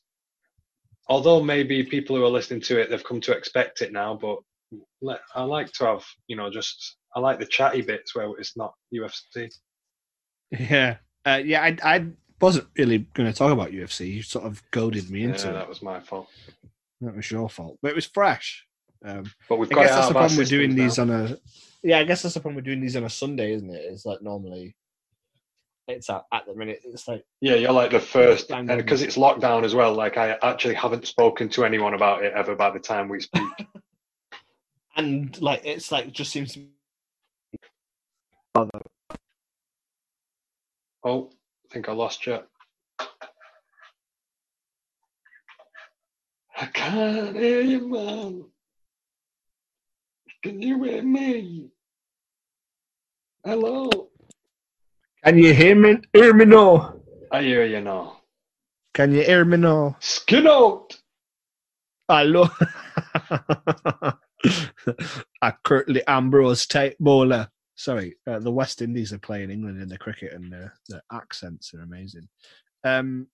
although maybe people who are listening to it they've come to expect it now, but let, I like to have you know just I like the chatty bits where it's not UFC. Yeah. Uh, yeah. I I wasn't really going to talk about UFC. You sort of goaded me into Yeah, that it. was my fault. That was your fault, but it was fresh. Um, But we've got I guess that's the problem we're doing systems these on a. Yeah, I guess that's the problem we're doing these on a Sunday, isn't it? It's like normally. It's at, at the minute. It's like Yeah, you're like the first, and because it's lockdown as well. Like I actually haven't spoken to anyone about it ever by the time we speak. (laughs) and like it's like just seems to oh, I think I lost you. I can't hear you, man. Can you hear me? Hello. Can you hear me? Hear me now? I hear you now. Can you hear me now? Skin out. Hello. (laughs) a Curtly Ambrose type bowler. Sorry, uh, the West Indies are playing England in the cricket, and the accents are amazing. Um,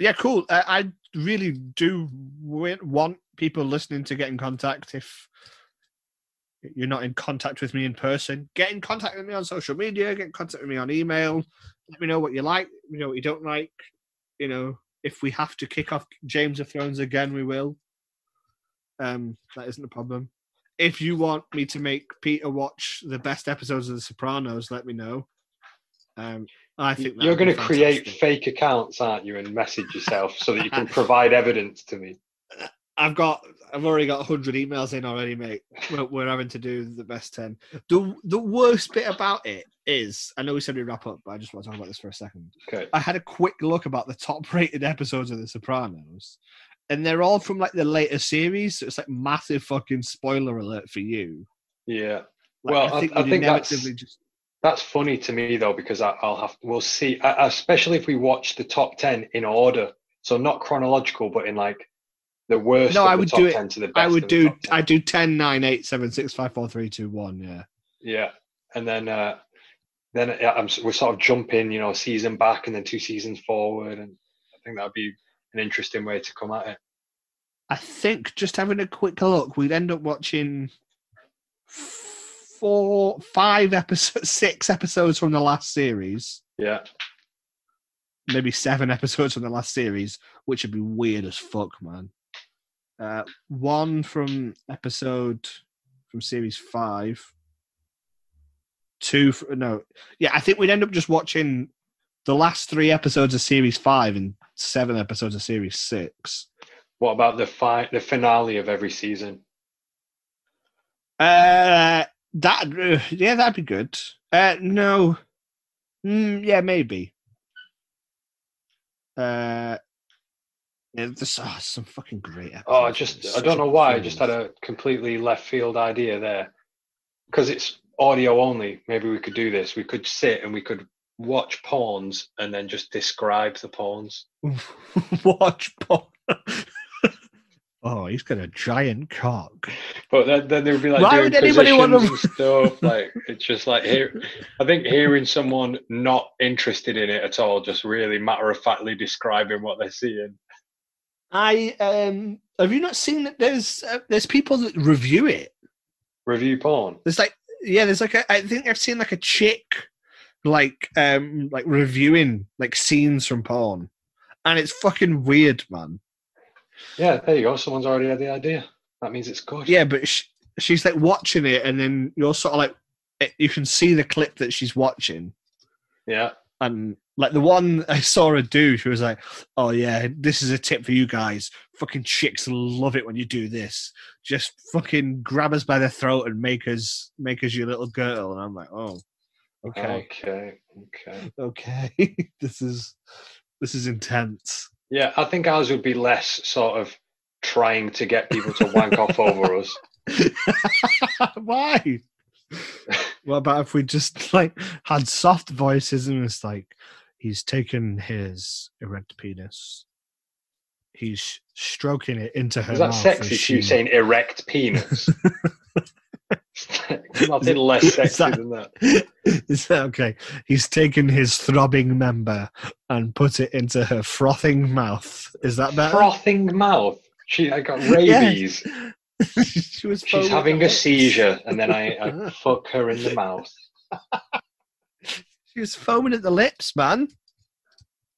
yeah, cool. Uh, I really do want people listening to get in contact. If you're not in contact with me in person, get in contact with me on social media. Get in contact with me on email. Let me know what you like. You know what you don't like. You know, if we have to kick off Game of Thrones again, we will. Um, that isn't a problem. If you want me to make Peter watch the best episodes of The Sopranos, let me know. Um, I think You're going to create fake accounts, aren't you, and message yourself so that you can provide evidence to me. I've got, I've already got hundred emails in already, mate. We're, we're having to do the best ten. the The worst bit about it is, I know we said we wrap up, but I just want to talk about this for a second. Okay. I had a quick look about the top rated episodes of The Sopranos, and they're all from like the later series. So it's like massive fucking spoiler alert for you. Yeah. Like, Well, I- I you'd think that's- just That's funny to me though, because I, I'll have we'll see, especially if we watch the top ten in order, so not chronological, but in like the worst. No, I would do it- to the best. I would do 10. I do 10, 9, 8, 7, 6, 5, 4, 3, 2, 1, yeah. Yeah, and then uh, then yeah, I'm, we're sort of jumping, you know, a season back and then two seasons forward, and I think that'd be an interesting way to come at it. I think just having a quick look, we'd end up watching four, five episodes, (laughs) six episodes from the last series, Yeah, maybe seven episodes from the last series, which would be weird as fuck, man. Uh, one from episode from series five. Two, fr- no, yeah, I think we'd end up just watching the last three episodes of series five and seven episodes of series six. what about the fi- the finale of every season? Uh, that uh, yeah, that'd be good. Uh, no, mm, yeah, maybe. Uh, yeah, there's oh, some fucking great. Oh, I just I don't know why. I just had a completely left field idea there, because it's audio only, maybe we could do this. We could sit and we could watch pawns and then just describe the pawns. (laughs) Watch porn. (laughs) oh, he's got a giant cock. But then, then they would be like Why would anybody want (laughs) and stuff. Like it's just like here. I think hearing someone not interested in it at all, just really matter of factly describing what they're seeing. I um have you not seen that there's uh, there's people that review it. Review porn. There's like yeah, there's like a, I think I've seen like a chick like um like reviewing like scenes from porn. And it's fucking weird, man. Yeah, there you go. Someone's already had the idea. That means it's good. Yeah, but sh- she's like watching it and then you're sort of like you can see the clip that she's watching Yeah. And like the one (laughs) I saw her do, she was like, "Oh yeah, this is a tip for you guys. Fucking chicks love it when you do this. Just fucking grab us by the throat and make us make us your little girl." And I'm like, "Oh, okay, Okay. Okay. okay, (laughs) this is this is intense." Yeah, I think ours would be less sort of trying to get people to wank off over us. (laughs) Why? What about if we just (laughs) like had soft voices and it's like he's taken his erect penis, he's stroking it into her Is that sexy? She saying erect penis. (laughs) Nothing less Is sexy that- than that. (laughs) Is that okay? He's taken his throbbing member and put it into her frothing mouth. Is that better? Frothing mouth. She I got rabies. (laughs) she was She's having a seizure, and then I, I (laughs) fuck her in the mouth. She was foaming at the lips, man.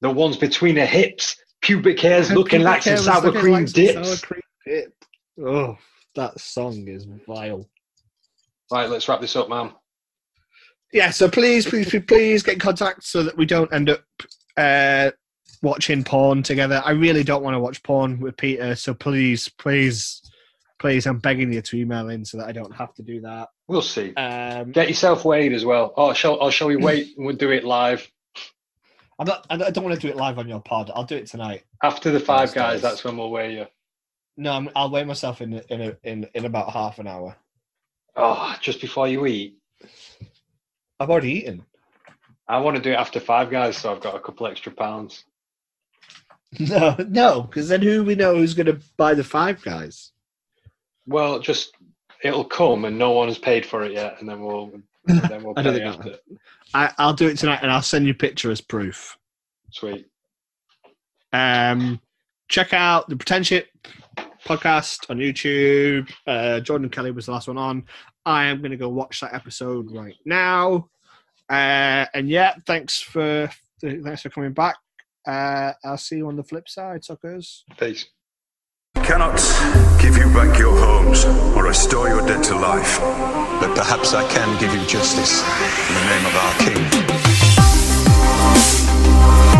The ones between her hips, pubic hairs Her (laughs) looking like pubic some hair was sour cream like dips. sour cream dip. Oh, that song is vile. Right, let's wrap this up, man. Yeah, so please, please, please, please get in contact so that we don't end up uh, watching porn together. I really don't want to watch porn with Peter, so please, please, please, I'm begging you to email in so that I don't have to do that. We'll see. Um, Get yourself weighed as well. Oh, shall, or shall we (laughs) wait? and We'll do it live I'm not, I don't- want to do it live on your pod. I'll do it tonight. after the five guys. That's when we'll weigh you. No, I'm, I'll weigh myself in in a, in in about half an hour. Oh, just before you eat. I've already eaten. I want to do it after five guys, so I've got a couple extra pounds. (laughs) No, no, because then who we know who's going to buy the five guys? Well, just it'll come, and no one has paid for it yet, and then we'll (laughs) then we'll I don't pay think after. I, I'll do it tonight, and I'll send you a picture as proof. Sweet. Um, check out the Pretenship podcast on YouTube. Uh, Jordan Kelly was the last one on. I am going to go watch that episode right now. Uh, and yeah, thanks for thanks for coming back. Uh, I'll see you on the flip side, suckers. Peace. I cannot give you back your homes or restore your dead to life, but perhaps I can give you justice in the name of our King.